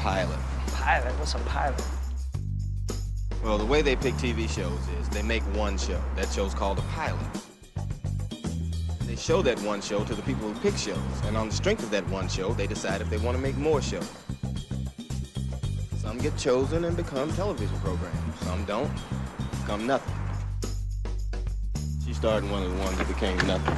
pilot. Pilot? What's a pilot? Well, the way they pick TV shows is they make one show. That show's called a pilot. They show that one show to the people who pick shows, and on the strength of that one show, they decide if they want to make more shows. Some get chosen and become television programs. Some don't. Become nothing. She started one of the ones that became nothing.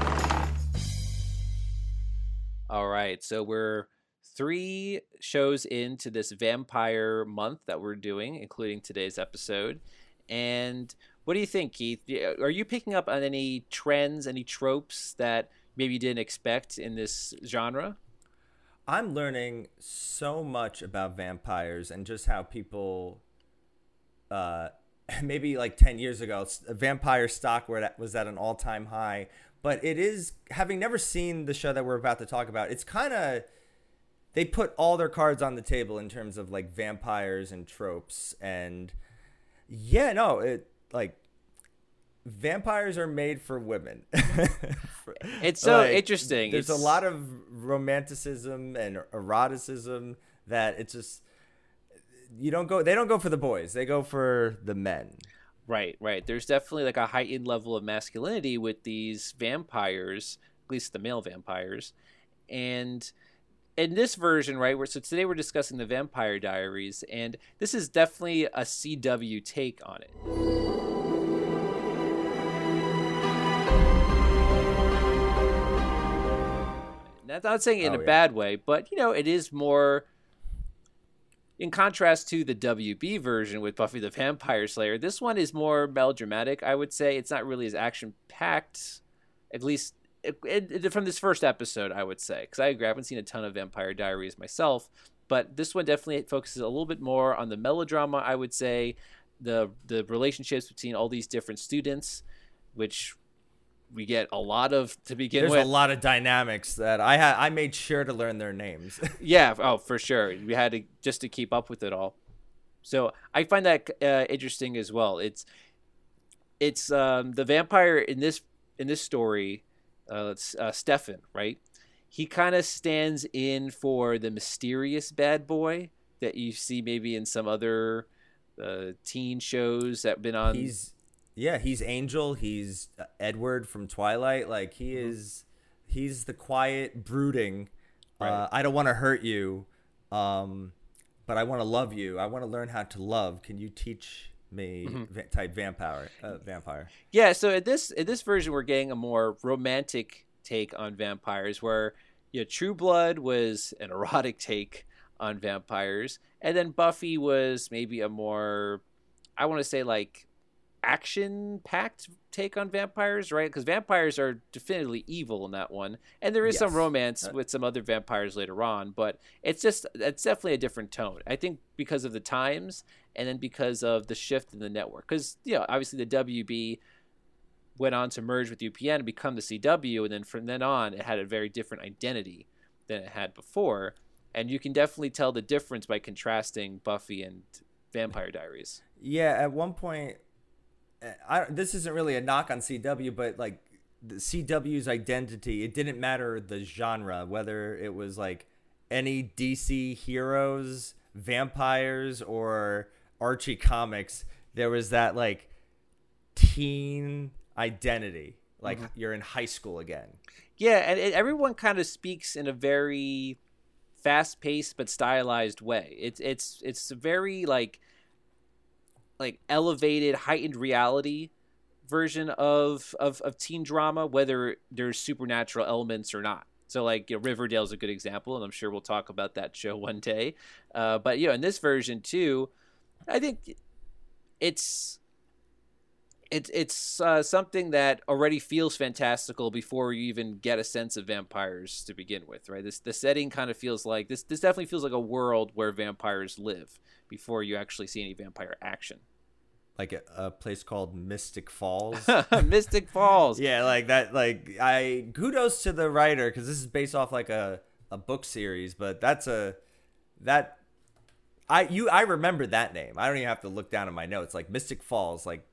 All right, so we're three shows into this vampire month that we're doing, including today's episode. And what do you think, Keith? Are you picking up on any trends, any tropes that maybe you didn't expect in this genre? I'm learning so much about vampires and just how people, uh, maybe like 10 years ago, vampire stock was at an all time high. But it is, having never seen the show that we're about to talk about, it's kind of, they put all their cards on the table in terms of like vampires and tropes. And yeah, no, it, like, vampires are made for women. it's so like, interesting. There's it's... a lot of romanticism and eroticism that it's just you don't go they don't go for the boys. They go for the men. Right, right. There's definitely like a heightened level of masculinity with these vampires, at least the male vampires. And in this version, right, where so today we're discussing the Vampire Diaries, and this is definitely a CW take on it. I'm not saying in oh, a yeah. bad way, but you know, it is more in contrast to the WB version with Buffy the Vampire Slayer. This one is more melodramatic, I would say. It's not really as action packed, at least it, it, from this first episode, I would say. Because I agree, I haven't seen a ton of Vampire Diaries myself, but this one definitely focuses a little bit more on the melodrama, I would say, the the relationships between all these different students, which we get a lot of to begin There's with. There's a lot of dynamics that I had. I made sure to learn their names. yeah. Oh, for sure. We had to just to keep up with it all. So I find that uh, interesting as well. It's it's um, the vampire in this in this story. Uh, it's uh, Stefan, right? He kind of stands in for the mysterious bad boy that you see maybe in some other uh, teen shows that have been on. He's yeah, he's Angel. He's uh, Edward from Twilight. Like he mm-hmm. is, he's the quiet, brooding. Uh, right. Uh, I don't want to hurt you, um, but I want to love you. I want to learn how to love. Can you teach me? Mm-hmm. type vampire. Uh, vampire. Yeah. So in this in this version, we're getting a more romantic take on vampires, where you know, True Blood was an erotic take on vampires, and then Buffy was maybe a more, I want to say like action packed take on vampires, right? Because vampires are definitely evil in that one, and there is yes. some romance uh, with some other vampires later on, but it's just it's definitely a different tone. I think because of the times, and then because of the shift in the network. Because you know, obviously the WB went on to merge with UPN and become the CW, and then from then on, it had a very different identity than it had before. And you can definitely tell the difference by contrasting Buffy and Vampire Diaries. Yeah, at one point I, this isn't really a knock on CW, but like the CW's identity, it didn't matter the genre, whether it was like any DC heroes, vampires, or Archie comics. There was that like teen identity, like mm-hmm. you're in high school again. Yeah, and it, everyone kind of speaks in a very fast-paced but stylized way. It's it's it's very like like elevated, heightened reality version of of, of teen drama, whether there's supernatural elements or not. So like you know, Riverdale's a good example, and I'm sure we'll talk about that show one day. Uh, but you know, in this version too, I think it's it's it's uh, something that already feels fantastical before you even get a sense of vampires to begin with, right? This the setting kind of feels like this. This definitely feels like a world where vampires live before you actually see any vampire action like a, a, place called Mystic Falls. Mystic Falls. yeah, like that. Like I kudos to the writer because this is based off like a a book series, but that's a that I you I remember that name. I don't even have to look down at my notes. Like Mystic Falls. Like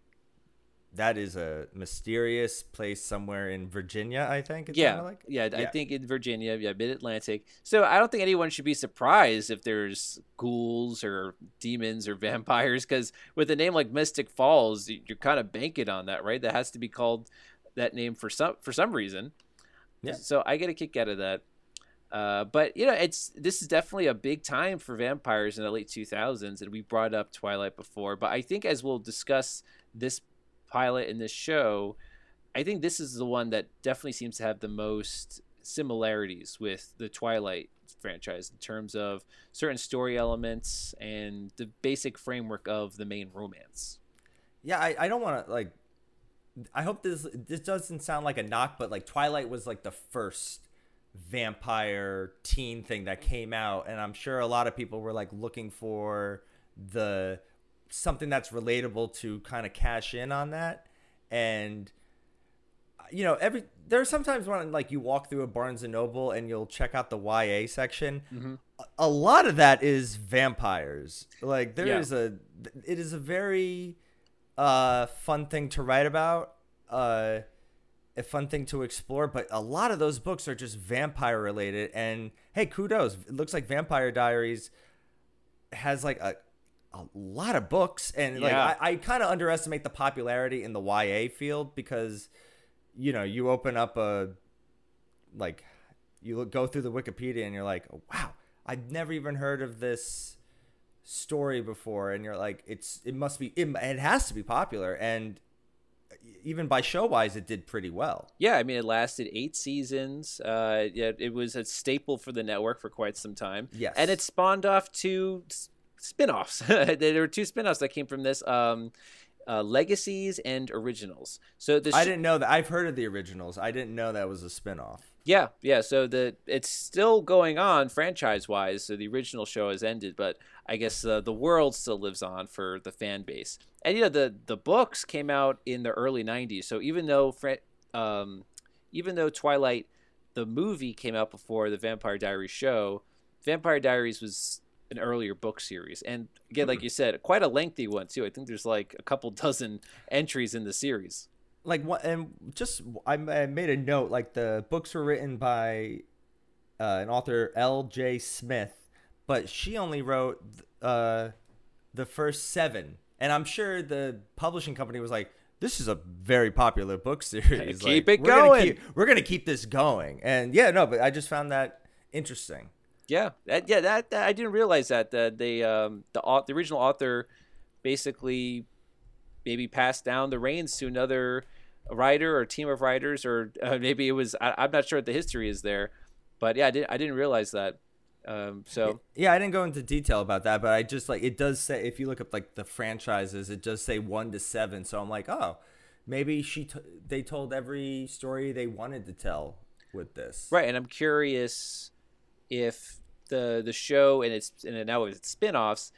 that is a mysterious place somewhere in Virginia. I think. Yeah, like. yeah, I think in Virginia, yeah, Mid Atlantic. So I don't think anyone should be surprised if there's ghouls or demons or vampires, because with a name like Mystic Falls, you're kind of banking on that, right? That has to be called that name for some for some reason. Yeah. So I get a kick out of that. Uh, but you know, it's this is definitely a big time for vampires in the late 2000s, and we brought up Twilight before. But I think as we'll discuss this pilot in this show, I think this is the one that definitely seems to have the most similarities with the Twilight franchise in terms of certain story elements and the basic framework of the main romance. Yeah, I, I don't want to like. I hope this this doesn't sound like a knock, but like Twilight was like the first vampire teen thing that came out, and I'm sure a lot of people were like looking for the something that's relatable to kind of cash in on that, and you know every there are sometimes when like you walk through a Barnes and Noble and you'll check out the YA section. Mm-hmm. A, a lot of that is vampires. Like there Yeah. is a it is a very uh fun thing to write about. Uh a fun thing to explore, but a lot of those books are just vampire related. And hey, kudos! It looks like Vampire Diaries has like a a lot of books, and like I, I kind of underestimate the popularity in the YA field because you know you open up a like you look, go through the Wikipedia and you're like, wow, I'd never even heard of this story before, and you're like, it's it must be it, it has to be popular, and even by show wise, it did pretty well. Yeah, I mean, it lasted eight seasons. Uh, yeah, it was a staple for the network for quite some time. Yes. and it spawned off two spin-offs. there were two spin-offs that came from this. Um, uh, legacies and originals. So the I didn't know that. I've heard of the originals. I didn't know that was a spinoff. Yeah, yeah. So the it's still going on franchise wise. So the original show has ended, but I guess uh, the world still lives on for the fan base. And you know the the books came out in the early '90s. So even though um, even though Twilight the movie came out before the Vampire Diaries show, Vampire Diaries was an earlier book series, and again, like you said, quite a lengthy one too. I think there's like a couple dozen entries in the series. Like what? And just I I made a note. Like the books were written by uh, an author L. J. Smith, but she only wrote uh, the first seven. And I'm sure the publishing company was like, "This is a very popular book series. Keep Like, it we're gonna keep- we're gonna keep this going." And yeah, no, but I just found that interesting. Yeah, that, yeah, that, that I didn't realize that that they um the the original author basically maybe passed down the reins to another writer or team of writers or uh, maybe it was I, I'm not sure what the history is there, but yeah, I didn't I didn't realize that. Um, so Yeah, I didn't go into detail about that, but I just like it does say if you look up like the franchises, it does say one to seven. So I'm like, oh, maybe she t- they told every story they wanted to tell with this. right, and I'm curious if the the show and its and now its spin-offs,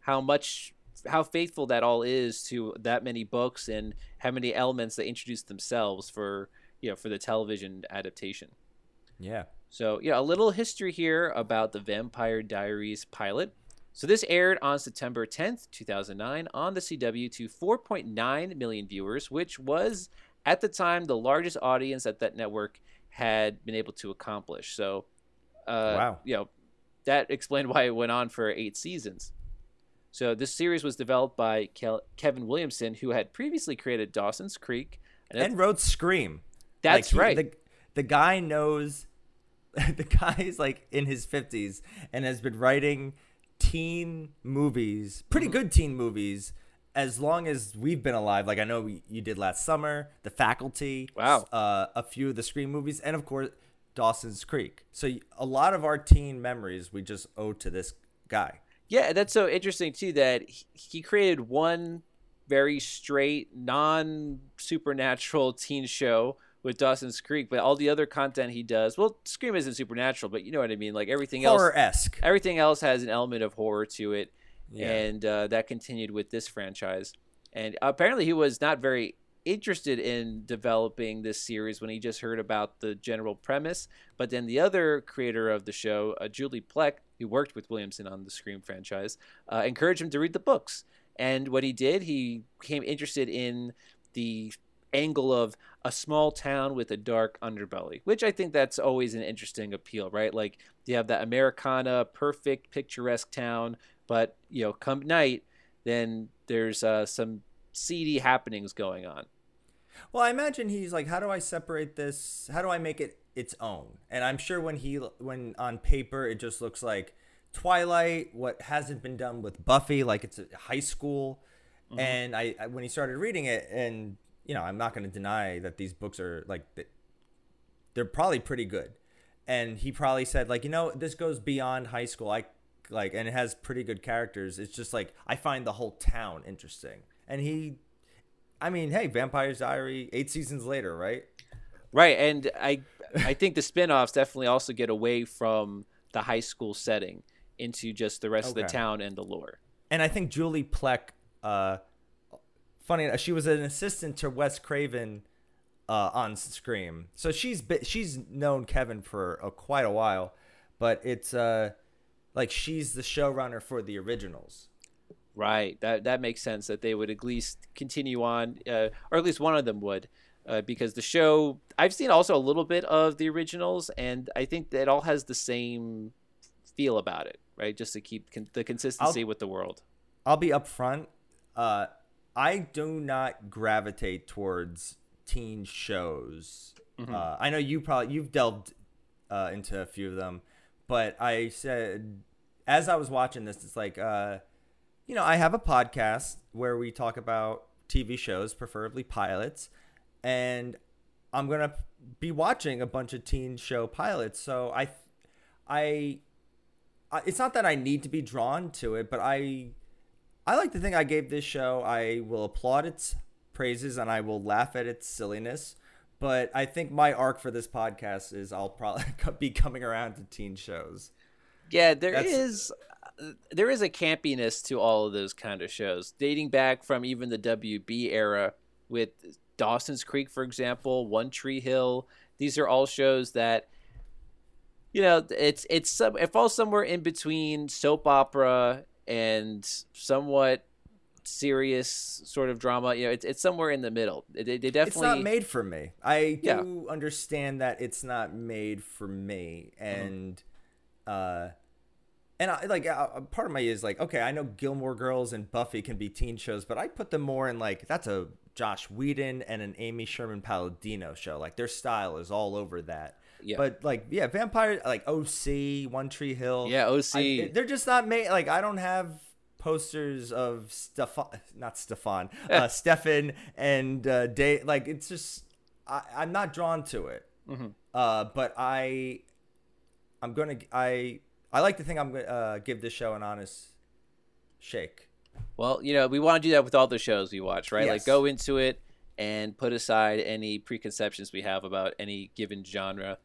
how much how faithful that all is to that many books and how many elements they introduced themselves for you know for the television adaptation. Yeah. So, yeah, a little history here about the Vampire Diaries pilot. So, this aired on September 10th, 2009, on the CW to 4.9 million viewers, which was at the time the largest audience that that network had been able to accomplish. So, uh, Wow. you know, that explained why it went on for eight seasons. So, this series was developed by Kel- Kevin Williamson, who had previously created Dawson's Creek. And, And wrote Scream. that's Like, he- right. The, the guy knows. The guy's like in his fifties and has been writing teen movies, pretty Mm-hmm. good teen movies, as long as we've been alive. Like I know we, you did last summer, The Faculty, Wow. uh, a few of the Scream movies, and of course Dawson's Creek. So a lot of our teen memories we just owe to this guy. Yeah, that's so interesting too that he- created one very straight, non supernatural teen show with Dawson's Creek, but all the other content he does, well, Scream isn't supernatural, but you know what I mean. Like everything else, Horror esque. everything else has an element of horror to it, Yeah. and uh, that continued with this franchise. And apparently, he was not very interested in developing this series when he just heard about the general premise. But then the other creator of the show, uh, Julie Plec, who worked with Williamson on the Scream franchise, uh, encouraged him to read the books. And what he did, he became interested in the angle of a small town with a dark underbelly, which I think that's always an interesting appeal, right? Like you have that Americana, perfect, picturesque town, but you know, come night, then there's uh, some seedy happenings going on. Well, I imagine he's like, how do I separate this? How do I make it its own? And I'm sure when he when on paper it just looks like Twilight, what hasn't been done with Buffy, like it's a high school. Mm-hmm. And I, I when he started reading it, and you know, I'm not going to deny that these books are like they're probably pretty good. And he probably said like, you know, this goes beyond high school. I like and it has pretty good characters. It's just like I find the whole town interesting. And he I mean, hey, Vampire's Diary 8 seasons later, right? Right, and I I think the spin-offs definitely also get away from the high school setting into just the rest okay. of the town and the lore. And I think Julie Plec uh funny she was an assistant to Wes Craven uh, on Scream. So she's been, she's known Kevin for a, quite a while, but it's uh like she's the showrunner for the originals. Right. That that makes sense that they would at least continue on, uh, or at least one of them would, uh, because the show I've seen also a little bit of the originals, and I think that it all has the same feel about it, right? Just to keep con- the consistency I'll, with the world. I'll be upfront. Uh, I do not gravitate towards teen shows. Mm-hmm. Uh, I know you probably you've delved uh, into a few of them, but I said as I was watching this, it's like, uh, you know, I have a podcast where we talk about TV shows, preferably pilots, and I'm gonna be watching a bunch of teen show pilots. So I, I, I it's not that I need to be drawn to it, but I, I like to think I gave this show. I will applaud its praises and I will laugh at its silliness. But I think my arc for this podcast is I'll probably be coming around to teen shows. Yeah, there That's, is there is a campiness to all of those kind of shows, dating back from even the WB era with Dawson's Creek, for example, One Tree Hill. These are all shows that you know it's it's some it falls somewhere in between soap opera and somewhat serious sort of drama. You know, it's it's somewhere in the middle. They, they definitely it's not made for me. I do understand that it's not made for me, mm-hmm. and mm-hmm. uh and I, like uh, part of my is like okay i know gilmore girls and buffy can be teen shows but i put them more in like that's a joss whedon and an amy sherman palladino show. Like their style is all over that. Yeah. but like yeah vampire like oc one tree hill. Yeah oc I, they're just not made like i don't have posters of stefan not stefan uh, stefan and uh day like it's just I, i'm not drawn to it. Mm-hmm. uh but i i'm gonna i I like to think I'm gonna uh, give this show an honest shake. Well, you know, we want to do that with all the shows we watch, right? Yes. Like go into it and put aside any preconceptions we have about any given genre.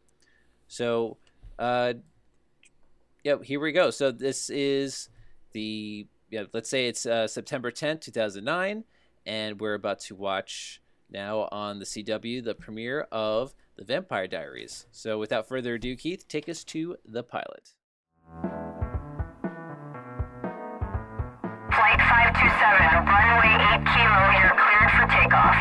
So, uh, yeah, here we go. So this is the yeah, let's say it's uh, September 10th, 2009, and we're about to watch now on the CW the premiere of The Vampire Diaries. So, without further ado, Keith, take us to the pilot. 527, runway 8 kilo, you're cleared for takeoff.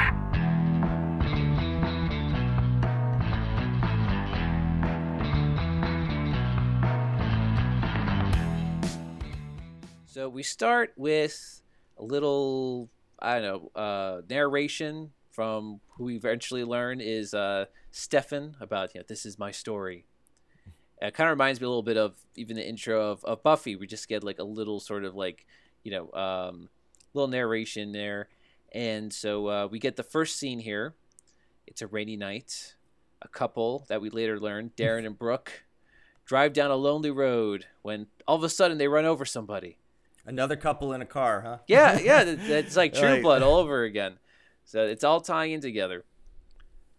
So we start with a little, I don't know, uh, narration from who we eventually learn is uh, Stefan about, you know, this is my story. It kind of reminds me a little bit of even the intro of, of Buffy. We just get like a little sort of like, you know, um, little narration there. And so uh, we get the first scene here. It's a rainy night. A couple that we later learn, Darren and Brooke, drive down a lonely road when all of a sudden they run over somebody. Another couple in a car, huh? Yeah, yeah. It's like True like... Blood all over again. So it's all tying in together.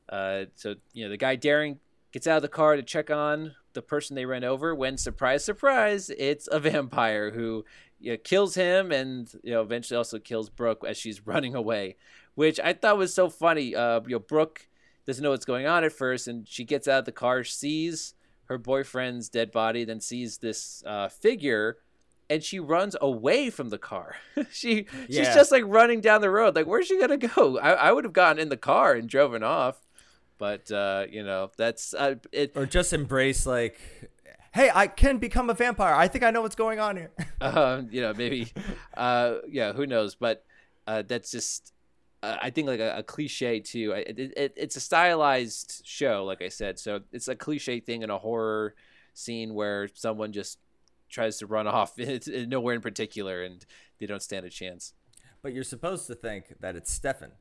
Uh, so you know the guy Darren gets out of the car to check on the person they ran over when surprise surprise it's a vampire who you know, kills him and you know eventually also kills brooke as she's running away which i thought was so funny uh, you know brooke doesn't know what's going on at first and she gets out of the car sees her boyfriend's dead body then sees this uh, figure and she runs away from the car. she she's just like running down the road. Like where's she gonna go? I, I would have gotten in the car and driven off, but uh, you know that's uh, it. or just embrace like, hey, I can become a vampire. I think I know what's going on here. um, you know, maybe, uh, yeah, who knows? But uh, that's just, uh, I think, like a, a cliche too. It, it, it's a stylized show, like I said, so it's a cliche thing in a horror scene where someone just tries to run off, nowhere in particular, and they don't stand a chance. but you're supposed to think that it's Stefan.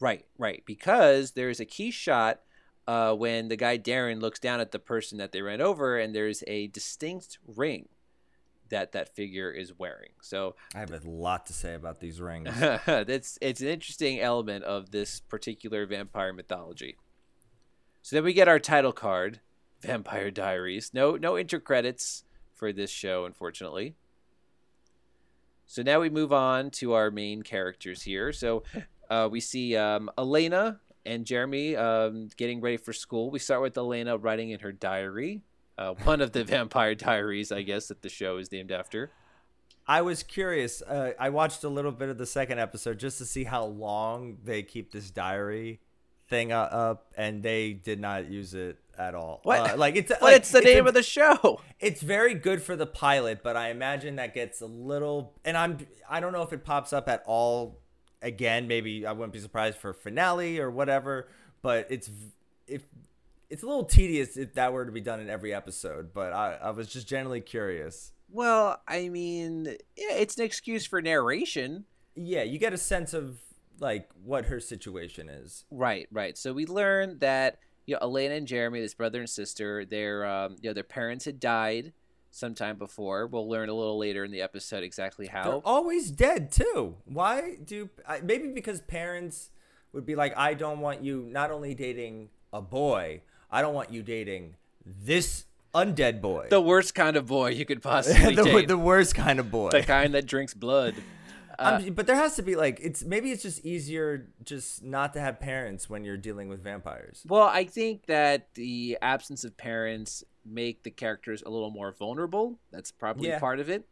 Right, right, because there's a key shot. Uh, when the guy Darren looks down at the person that they ran over, and there's a distinct ring that that figure is wearing. So I have a lot to say about these rings. That's it's an interesting element of this particular vampire mythology. So then we get our title card, Vampire Diaries. No no intercredits for this show, unfortunately. So now we move on to our main characters here. So uh, we see um, Elena and Jeremy um, getting ready for school. We start with Elena writing in her diary, uh, one of the vampire diaries, I guess, that the show is named after. I was curious. Uh, I watched a little bit of the second episode just to see how long they keep this diary thing uh, up, and they did not use it at all. What? Uh, like it's like, it's the name a- of the show. It's very good for the pilot, but I imagine that gets a little. And I'm I don't know if it pops up at all again. Maybe I wouldn't be surprised for finale or whatever. But it's if it's a little tedious if that were to be done in every episode. But I, I was just generally curious. Well, I mean, yeah, it's an excuse for narration. Yeah, you get a sense of like what her situation is. Right, right. So we learn that you know Elena and Jeremy, this brother and sister, their um, you know their parents had died sometime before. We'll learn a little later in the episode exactly They're how. always dead too. Why do maybe because parents would be like, I don't want you not only dating a boy, I don't want you dating this undead boy, The worst kind of boy you could possibly the, date. the worst kind of boy. the kind that drinks blood. Uh, but there has to be like it's maybe it's just easier just not to have parents when you're dealing with vampires. Well, I think that the absence of parents make the characters a little more vulnerable. That's probably Yeah. part of it.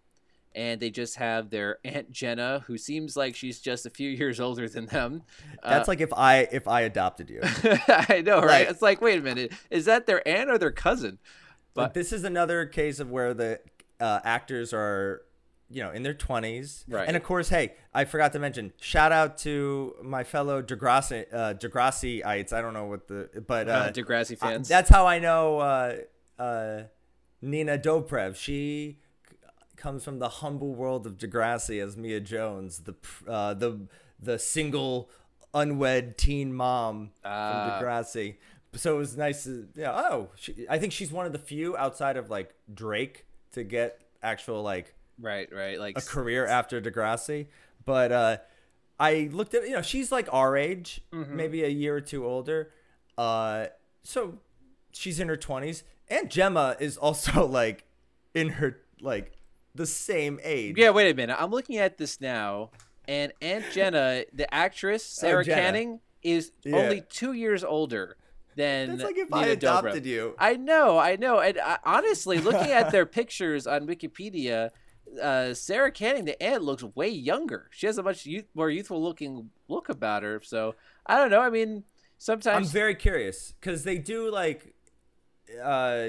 And they just have their aunt Jenna, who seems like she's just a few years older than them. That's like if I if I adopted you. I know, right? Like- it's like, wait a minute, is that their aunt or their cousin? But But this is another case of where the uh, actors are, you know, in their twenties, Right. And of course, hey, I forgot to mention, shout out to my fellow Degrassi, uh, Degrassiites. I don't know what the, but uh, Uh, Degrassi I- fans. that's how I know uh, uh, Nina Dobrev. She comes from the humble world of Degrassi as Mia Jones, the uh, the the single unwed teen mom Ah. from Degrassi. So it was nice to yeah. Oh, she, I think she's one of the few outside of like Drake to get actual like right, right. Like a career after Degrassi. But uh, I looked at you know she's like our age, Mm-hmm. maybe a year or two older. Uh, so she's in her twenties, and Jenna is also like in her like the same age. Yeah, wait a minute. I'm looking at this now, and Aunt Jenna, the actress Sara Oh, Canning, is Yeah. only two years older than. That's like if Nina I adopted Dobrev. you. I know, I know, and I, honestly, looking at their pictures on Wikipedia, uh, Sara Canning, the aunt, looks way younger. She has a much youth, more youthful looking look about her. So I don't know. I mean, sometimes I'm very curious because they do like, uh,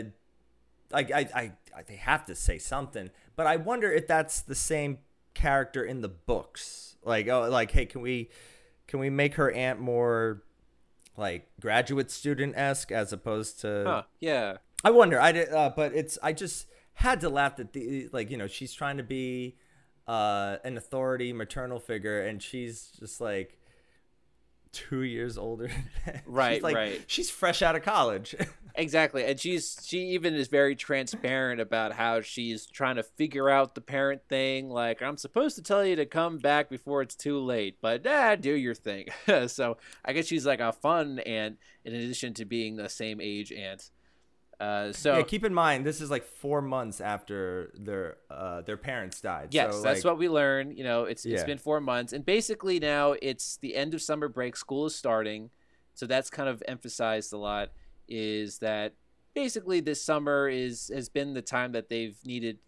like I, I, I, they have to say something, but I wonder if that's the same character in the books. Like, oh, like, hey, can we, can we make her aunt more, like graduate student esque as opposed to? huh, yeah. I wonder. I did, uh, but it's. I just had to laugh at the like. You know, she's trying to be uh, an authority, maternal figure, and she's just like two years older. She's Right, like- right. She's fresh out of college. Exactly. And she's she even is very transparent about how she's trying to figure out the parent thing. Like, I'm supposed to tell you to come back before it's too late, but ah, do your thing. so I guess she's like a fun aunt in addition to being the same age aunt. Uh, so yeah, keep in mind this is like four months after their uh, their parents died. Yes, so, that's like, what we learn. You know, it's it's Yeah. been four months, and basically now it's the end of summer break. School is starting, so that's kind of emphasized a lot. Is that basically this summer is has been the time that they've needed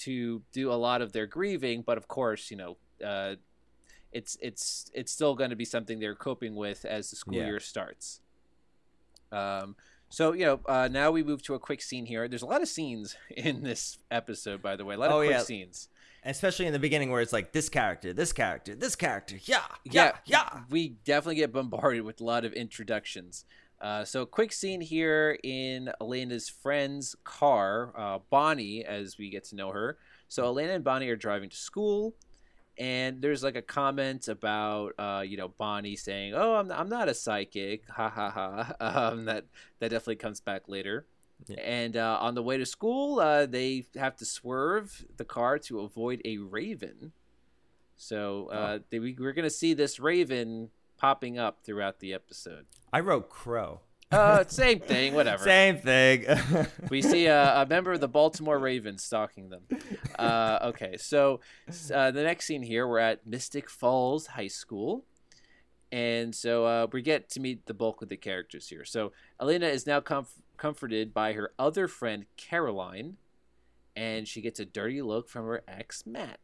to do a lot of their grieving, but of course, you know, uh, it's it's it's still going to be something they're coping with as the school Yeah. year starts. Um, so you know, uh, now we move to a quick scene here. There's a lot of scenes in this episode, by the way. A lot of Oh, quick yeah. scenes. especially in the beginning where it's like this character, this character, this character. Yeah, yeah, yeah. We definitely get bombarded with a lot of introductions. Uh, so, a quick scene here in Elena's friend's car, uh, Bonnie, as we get to know her. So, Elena and Bonnie are driving to school, and there's like a comment about, uh, you know, Bonnie saying, "Oh, I'm, I'm not a psychic," ha ha ha. Um, that that definitely comes back later. Yeah. And uh, on the way to school, uh, they have to swerve the car to avoid a raven. So uh, they, we, we're going to see this raven popping up throughout the episode. I wrote crow. Uh, same thing, whatever. Same thing. We see a, a member of the Baltimore Ravens stalking them. Uh, okay, so uh, the next scene here, we're at Mystic Falls High School. And so uh, we get to meet the bulk of the characters here. So Elena is now comf- comforted by her other friend, Caroline, and she gets a dirty look from her ex, Matt.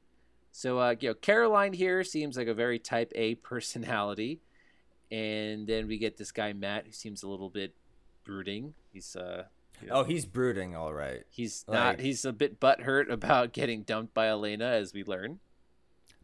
So, uh, you know, Caroline here seems like a very type A personality. And then we get this guy, Matt, who seems a little bit brooding. He's, uh, you know, oh, he's brooding, all right. He's Like- not. He's a bit butthurt about getting dumped by Elena, as we learn.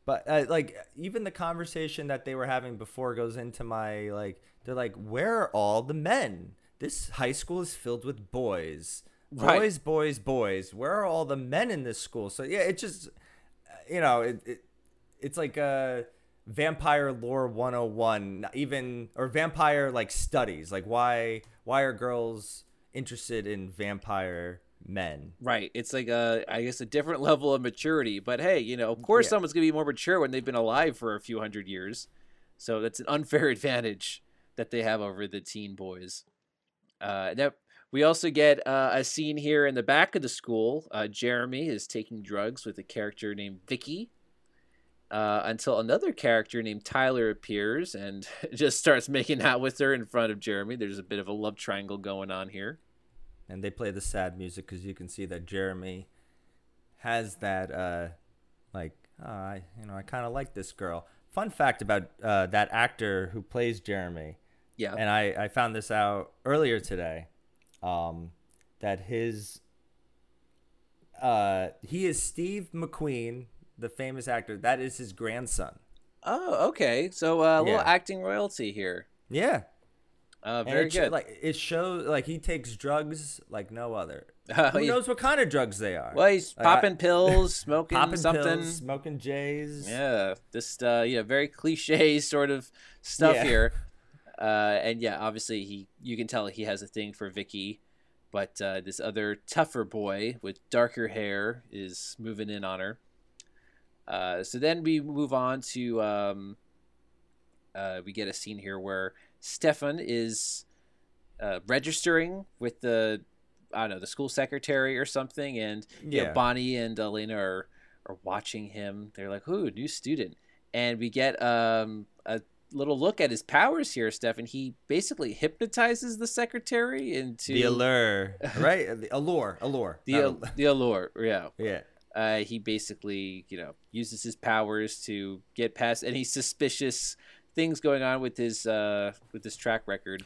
But uh, like even the conversation that they were having before goes into my like they're like where are all the men? This high school is filled with boys. Right. Boys, boys, boys. Where are all the men in this school? So yeah, it just uh, you know, it, it it's like a vampire lore 101 even or vampire like studies like why why are girls interested in vampire men Right. It's like a, I guess, a different level of maturity. But hey, you know, of course, Yeah. someone's gonna be more mature when they've been alive for a few hundred years. So that's an unfair advantage that they have over the teen boys. Uh, now we also get uh, a scene here in the back of the school. Uh, Jeremy is taking drugs with a character named Vicky. Uh, until another character named Tyler appears and just starts making out with her in front of Jeremy. There's a bit of a love triangle going on here. and they play the sad music because you can see that Jeremy has that uh like oh, I you know I kind of like this girl. Fun fact about uh, that actor who plays Jeremy, Yeah. and I I found this out earlier today, um, that his uh he is Steve McQueen, the famous actor. That is his grandson. Oh, okay. So uh, a little Yeah. acting royalty here. Yeah, Uh, very good. Like it shows like he takes drugs like no other. Uh, Who he- knows what kind of drugs they are? well, he's Like, I- popping pills, smoking popping something. pills, smoking J's. Yeah, just uh, you know, very cliche sort of stuff Yeah. here. Uh, and yeah, obviously he, you can tell he has a thing for Vicky, but uh, this other tougher boy with darker hair is moving in on her. Uh, so then we move on to um, uh, we get a scene here where Stefan is uh, registering with the I don't know the school secretary or something, and you know, Bonnie and Elena are are watching him. They're like, "Ooh, new student," and we get um, a little look at his powers here, Stefan. He basically hypnotizes the secretary into The allure, right? The allure, allure. the, al- the allure. Yeah, yeah. Uh, he basically you know uses his powers to get past any suspicious things going on with his uh, with his track record.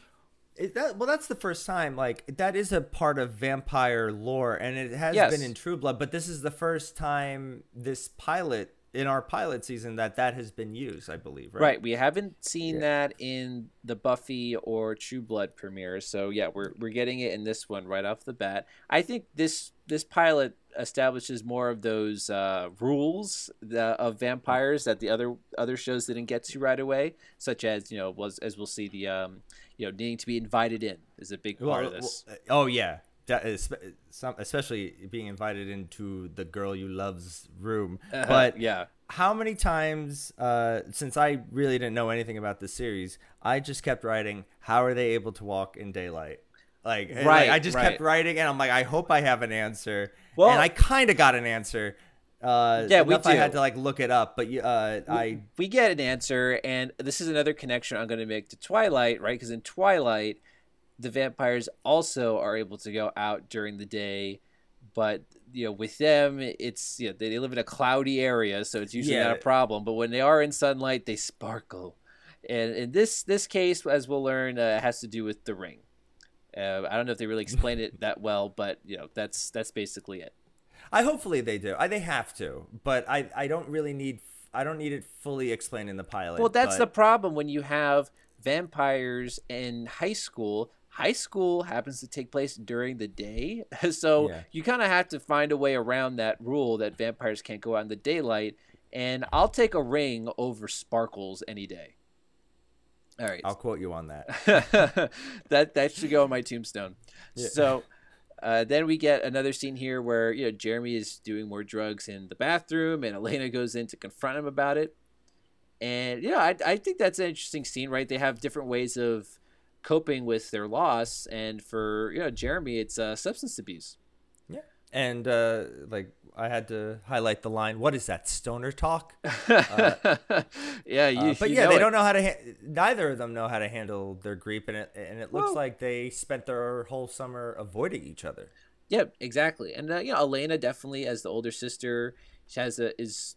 That, well, that's the first time. Like that is a part of vampire lore, and it has Yes. been in True Blood. But this is the first time this pilot in our pilot season that that has been used. I believe. Right. Right. We haven't seen Yeah. that in the Buffy or True Blood premieres. So yeah, we're we're getting it in this one right off the bat. I think this this pilot establishes more of those uh, rules the, of vampires that the other other shows didn't get to right away, such as you know was as we'll see the um, you know needing to be invited in is a big part of this. well, oh yeah. That is, some, especially being invited into the girl you love's room. But yeah, how many times uh, since I really didn't know anything about the series, I just kept writing, "How are they able to walk in daylight?" Like, and, like, Right, I just right. kept writing, and I'm like, I hope I have an answer. Well- and I kind of got an answer. Uh, Yeah, we enough I had to like look it up, but you- uh, I we get an answer, and this is another connection I'm going to make to Twilight, right? Because in Twilight, the vampires also are able to go out during the day, but you know, with them, it's you know, they live in a cloudy area, so it's usually Yeah. not a problem. But when they are in sunlight, they sparkle. And in this this case, as we'll learn, uh, has to do with the ring. Uh, I don't know if they really explain it that well, but you know, that's that's basically it. I hopefully they do. I they have to, but I I don't really need I don't need it fully explained in the pilot. Well, that's the problem when you have vampires in high school. High school happens to take place during the day, so Yeah. you kind of have to find a way around that rule that vampires can't go out in the daylight. And I'll take a ring over sparkles any day. All right, I'll quote you on that. that that should go on my tombstone. Yeah. So uh, then we get another scene here where you know Jeremy is doing more drugs in the bathroom, and Elena goes in to confront him about it. And yeah, I, I think that's an interesting scene, right? They have different ways of coping with their loss, and for you know Jeremy, it's uh, substance abuse. Yeah. And uh, like I had to highlight the line. What is that stoner talk? yeah, you, Uh, but yeah, they it. don't know how to. Ha- neither of them know how to handle their grief, and it and it looks Well- like they spent their whole summer avoiding each other. Yep, exactly. And uh, you know, Elena definitely, as the older sister, she has a is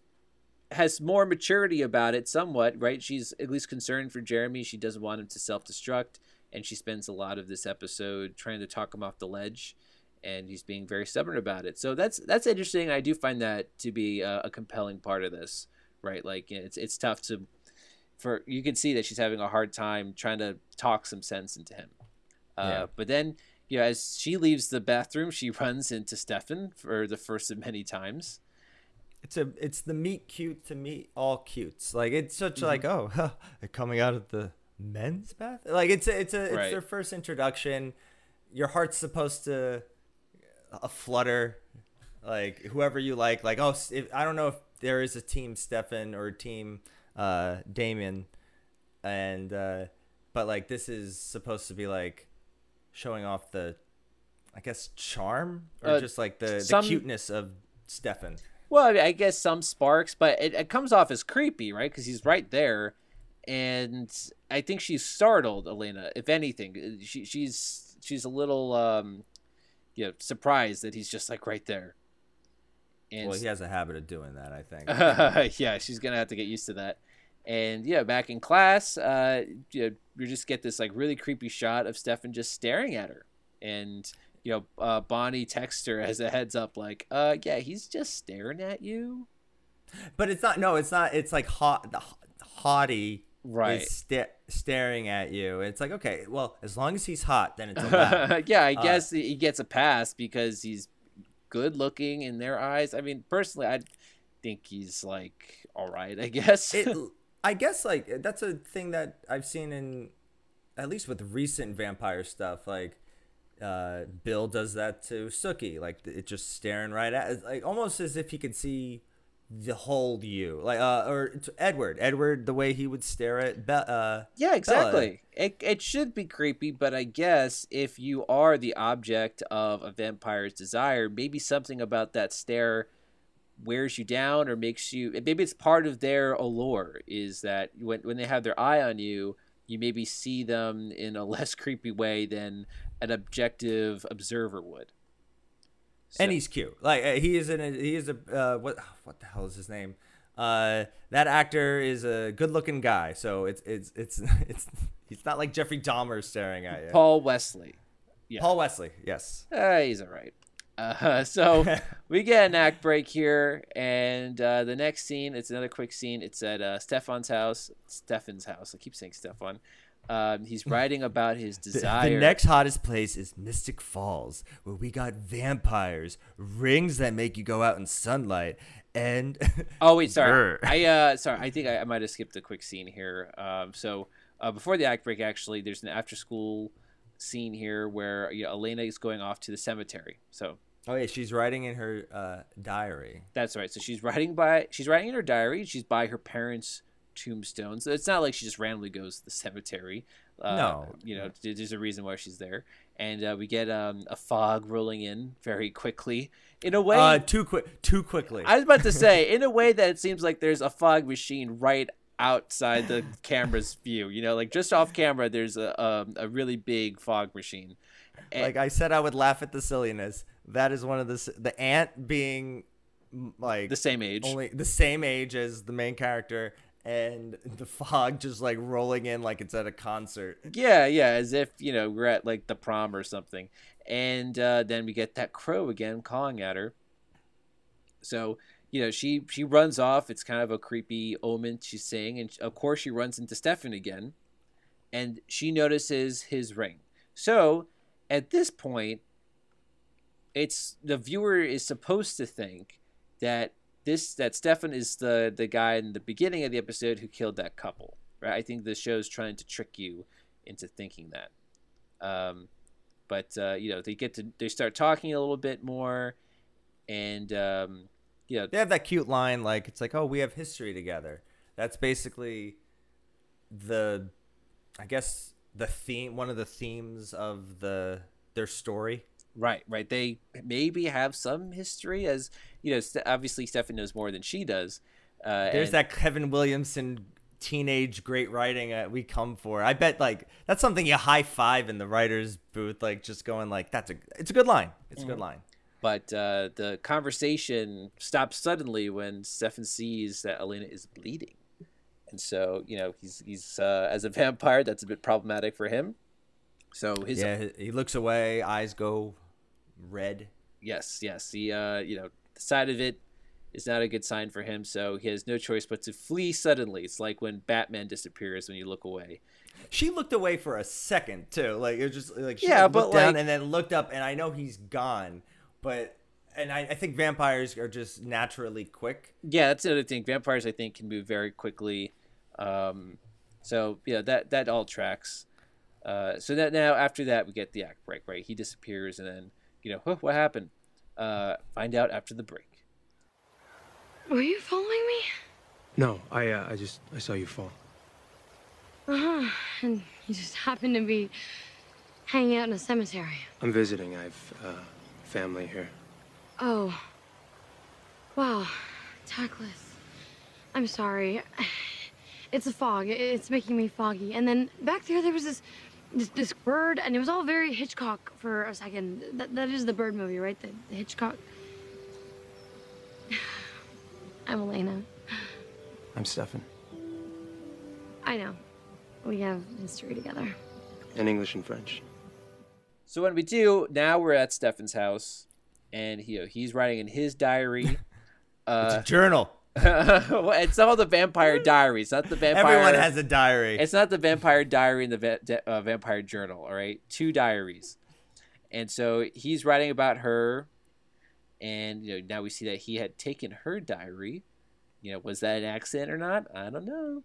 has more maturity about it, somewhat. Right? She's at least concerned for Jeremy. She doesn't want him to self destruct, and she spends a lot of this episode trying to talk him off the ledge. And he's being very stubborn about it. So that's that's interesting. I do find that to be a, a compelling part of this, right? Like you know, it's it's tough to for you can see that she's having a hard time trying to talk some sense into him. Uh, Yeah. But then, you know, as she leaves the bathroom, she runs into Stefan for the first of many times. It's a it's the meet cute to meet all cutes. Like it's such Mm-hmm. like oh they're coming out of the men's bath. Like it's a, it's a it's Right. their first introduction. Your heart's supposed to a flutter. Like whoever you like. Like oh if, I don't know if there is a team Stefan or a team uh Damien, and uh but like this is supposed to be like showing off the I guess charm or Uh, just like the, some- the cuteness of Stefan. Well, I, mean, I guess some sparks, but it, it comes off as creepy, right? Because he's right there, and I think she's startled, Elena. If anything, she, she's she's a little, um, you know, surprised that he's just like right there. And Well, he has a habit of doing that, I think. yeah, she's gonna have to get used to that. And yeah, back in class, uh, you, know, you just get this like really creepy shot of Stefan just staring at her, and you know, uh, Bonnie texts her as a heads up, like, uh, yeah, he's just staring at you. but it's not. No, it's not. It's like hot. The haughty Right. is sta- staring at you. It's like okay, well, as long as he's hot, then it's allowed. yeah, I Uh, guess he gets a pass because he's good looking in their eyes. I mean, personally, I think he's like all right. I guess. it, I guess like that's a thing that I've seen in at least with recent vampire stuff. Like uh, Bill does that to Sookie, like it just staring right at, like almost as if he could see the whole you, like uh, or Edward, Edward, the way he would stare at Be- uh, Yeah, exactly. It, it should be creepy, but I guess if you are the object of a vampire's desire, maybe something about that stare wears you down or makes you. Maybe it's part of their allure is that when when they have their eye on you, you maybe see them in a less creepy way than an objective observer would. And he's cute. Like uh, he is in a, he is a uh, what what the hell is his name? Uh, that actor is a good-looking guy, so it's it's it's it's he's not like Jeffrey Dahmer staring at you. Paul Wesley. yeah. Paul Wesley, yes. Uh, he's all right. Uh, so we get an act break here, and uh, the next scene, it's another quick scene. It's at uh, Stefan's house. Stefan's house. I keep saying Stefan. Um, he's writing about his The, desire. the next hottest place is Mystic Falls, where we got vampires, rings that make you go out in sunlight, and Oh wait, sorry. I uh sorry. I think I, I might have skipped a quick scene here. Um, so uh, before the act break, actually, there's an after school scene here where you know, Elena is going off to the cemetery. So oh yeah, she's writing in her uh, diary. That's right. So she's writing by she's writing in her diary. She's by her parents' tombstones. So it's not like she just randomly goes to the cemetery. Uh, No. you know, th- there's a reason why she's there. And uh, we get um, a fog rolling in very quickly. In a way, Uh, too quick, too quickly. I was about to say, in a way that it seems like there's a fog machine right outside the camera's view. You know, like just off camera, there's a um, a really big fog machine. And- like I said, I would laugh at the silliness, that is one of the the aunt being like The same age. only the same age as the main character, and the fog just like rolling in like it's at a concert. Yeah, yeah, as if you know we're at like the prom or something, and uh, then we get that crow again calling at her. So you know she she runs off. It's kind of a creepy omen she's saying, and of course she runs into Stefan again, and she notices his ring. So at this point, it's the viewer is supposed to think that this that Stefan is the the guy in the beginning of the episode who killed that couple. Right? I think the show's trying to trick you into thinking that. Um, but uh, you know, they get to they start talking a little bit more, and um, you know, They have that cute line like it's like, "Oh, we have history together." That's basically the I guess the theme one of the themes of the their story. Right, right. They maybe have some history, as you know. St- obviously, Stefan knows more than she does. Uh, There's and- that Kevin Williamson teenage great writing uh, we come for. I bet like that's something you high five in the writers booth like just going like that's a it's a good line. It's a good line. But uh, the conversation stops suddenly when Stefan sees that Elena is bleeding, and so you know he's he's uh, as a vampire that's a bit problematic for him. So his Yeah, he looks away, eyes go red. yes, yes, he uh, you know the side of it is not a good sign for him. So he has no choice but to flee suddenly. It's like when Batman disappears when you look away. She looked away for a second too. Like it was just like she Yeah, looked but, down like- and then looked up, and I know he's gone, but and I, I think vampires are just naturally quick. Yeah, that's another thing. Vampires, I think, can move very quickly. Um, so yeah, that that all tracks. Uh, so that now after that we get the act break, right? He disappears, and then you know huh, what happened. Uh, find out after the break. Were you following me? No, I uh, I just I saw you fall. Uh huh. And you just happened to be hanging out in a cemetery. I'm visiting. I've uh, family here. Oh. Wow. Tactless. I'm sorry. It's a fog. It's making me foggy. And then back there, there was this, this, this bird, and it was all very Hitchcock for a second. That, that is the bird movie, right? The, the Hitchcock. I'm Elena. I'm Stefan. I know. We have history together. In English and French. So when we do, now we're at Stefan's house, and he, he's writing in his diary. Uh, It's a journal. well, it's all the vampire diaries, not the vampire. Everyone has a diary. It's not the Vampire Diary and the va- de- uh, Vampire Journal, all right? Two diaries. And so he's writing about her, and you know now we see that he had taken her diary. You know, was that an accident or not? I don't know.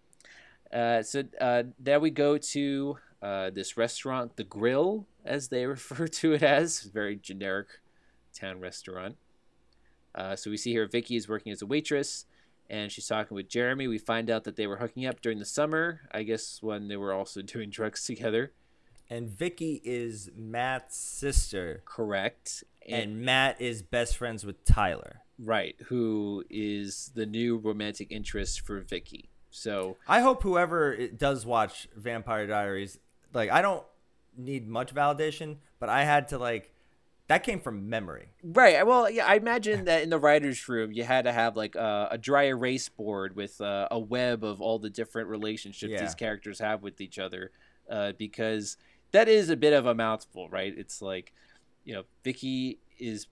Uh, so uh, now we go to uh, this restaurant, the Grill, as they refer to it as, very generic town restaurant. Uh, so we see here Vicky is working as a waitress, and she's talking with Jeremy. We find out that they were hooking up during the summer, I guess when they were also doing drugs together. and Vicky is Matt's sister, Correct. and Matt is best friends with Tyler. right, who is the new romantic interest for Vicky. So I hope whoever does watch Vampire Diaries, like I don't need much validation, but I had to like that came from memory. Right. Well, yeah, I imagine that in the writers' room, you had to have like a, a dry erase board with uh, a web of all the different relationships Yeah. these characters have with each other, uh, because that is a bit of a mouthful, right? It's like, you know, Vicky is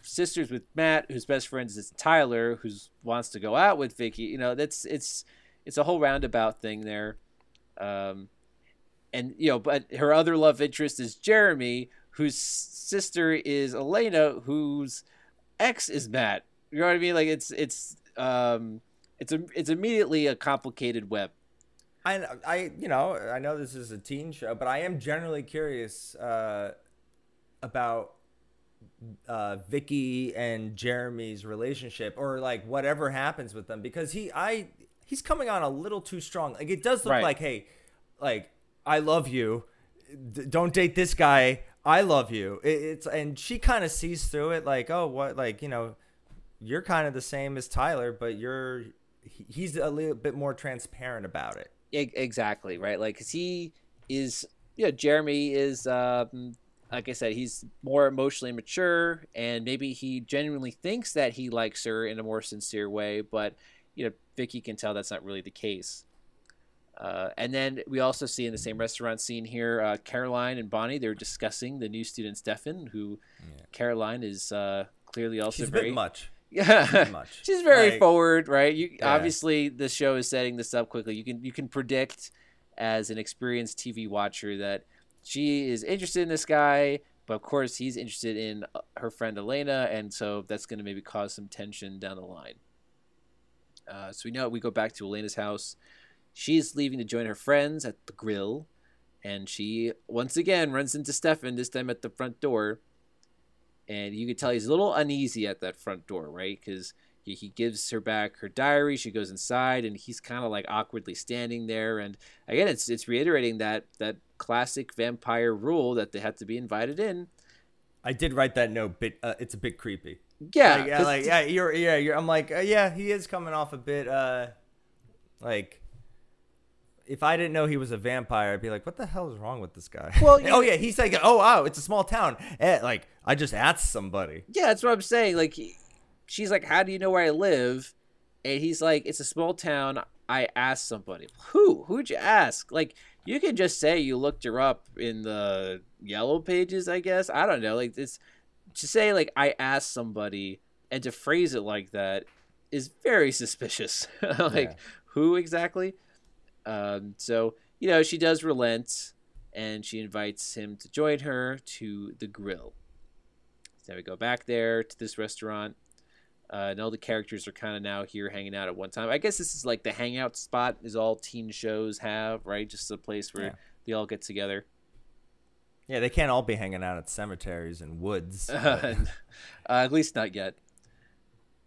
sisters with Matt, whose best friends is Tyler, who wants to go out with Vicky. You know, that's it's it's a whole roundabout thing there. Um, and you know, but her other love interest is Jeremy, whose sister is Elena, whose ex is Matt. You know what I mean? Like it's it's um it's a it's immediately a complicated web. I, I, you know, I know this is a teen show, but I am generally curious uh, about uh, Vicky and Jeremy's relationship, or like whatever happens with them, because he, I, he's coming on a little too strong. Like it does look Right. like, hey, like I love you, D- don't date this guy. I love you. It, it's and she kind of sees through it, like, oh, what, like you know, you're kind of the same as Tyler, but you're he- he's a little bit more transparent about it. Exactly right. like because he is, you know, Jeremy is um like I said, he's more emotionally mature, and maybe he genuinely thinks that he likes her in a more sincere way. But you know, Vicky can tell that's not really the case. Uh, and then we also see in the same restaurant scene here, uh, Caroline and Bonnie. They're discussing the new student Stefan, who Caroline is uh, clearly also She's very much. yeah, much. she's very Like- forward, right? You Yeah. obviously the show is setting this up quickly. You can you can predict as an experienced TV watcher that she is interested in this guy, but of course he's interested in uh, her friend Elena, and so that's going to maybe cause some tension down the line. Uh, so we know we go back to Elena's house. She's leaving to join her friends at the grill, and she once again runs into Stefan. This time at the front door and you can tell he's a little uneasy at that front door, right? Because he, he gives her back her diary. She goes inside, and he's kind of like awkwardly standing there. And again, it's it's reiterating that that classic vampire rule that they have to be invited in. I did write that note. but Uh, it's a bit creepy. Yeah, Like, yeah, like yeah, you're yeah, you're. I'm like, uh, yeah, he is coming off a bit. uh Like, if I didn't know he was a vampire, I'd be like, what the hell is wrong with this guy? Well, oh yeah, he's like, oh wow, it's a small town. Eh, like, I just asked somebody. yeah, that's what I'm saying. Like, he- she's like, "How do you know where I live?" And he's like, "It's a small town. I asked somebody. Who? Who'd you ask? Like, you could just say you looked her up in the yellow pages. I guess I don't know. Like, it's to say like I asked somebody and to phrase it like that is very suspicious. like, Yeah. who exactly? Um, so you know, she does relent, and she invites him to join her to the grill. So we go back there to this restaurant. Uh, and all the characters are kind of now here hanging out at one time. I guess this is like the hangout spot, is all teen shows have, right? Just a place where Yeah. they all get together. Yeah, they can't all be hanging out at cemeteries and woods. uh, at least not yet.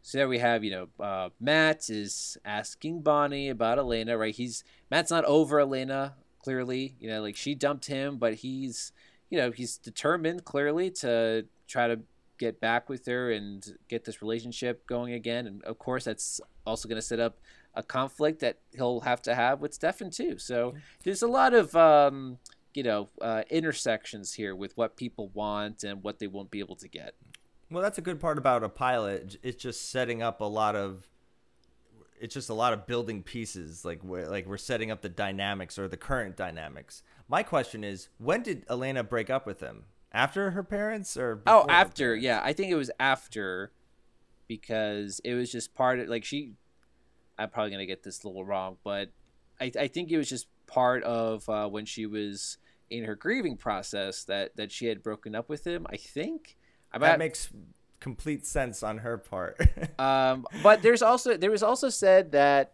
So there we have, you know, uh, Matt is asking Bonnie about Elena, right? He's Matt's not over Elena, clearly. You know, like she dumped him, but he's, you know, he's determined clearly to try to get back with her and get this relationship going again. And of course, that's also going to set up a conflict that he'll have to have with Stefan too. So there's a lot of, um, you know, uh, intersections here with what people want and what they won't be able to get. Well, that's a good part about a pilot. It's just setting up a lot of. It's just a lot of building pieces, like we're like we're setting up the dynamics or the current dynamics. My question is, when did Elena break up with him? After her parents or Oh, after, yeah, I think it was after, because it was just part of like she. I'm probably gonna get this a little wrong, but I I think it was just part of uh, when she was in her grieving process that that she had broken up with him. I think. I That makes complete sense on her part. Um, but there's also there was also said that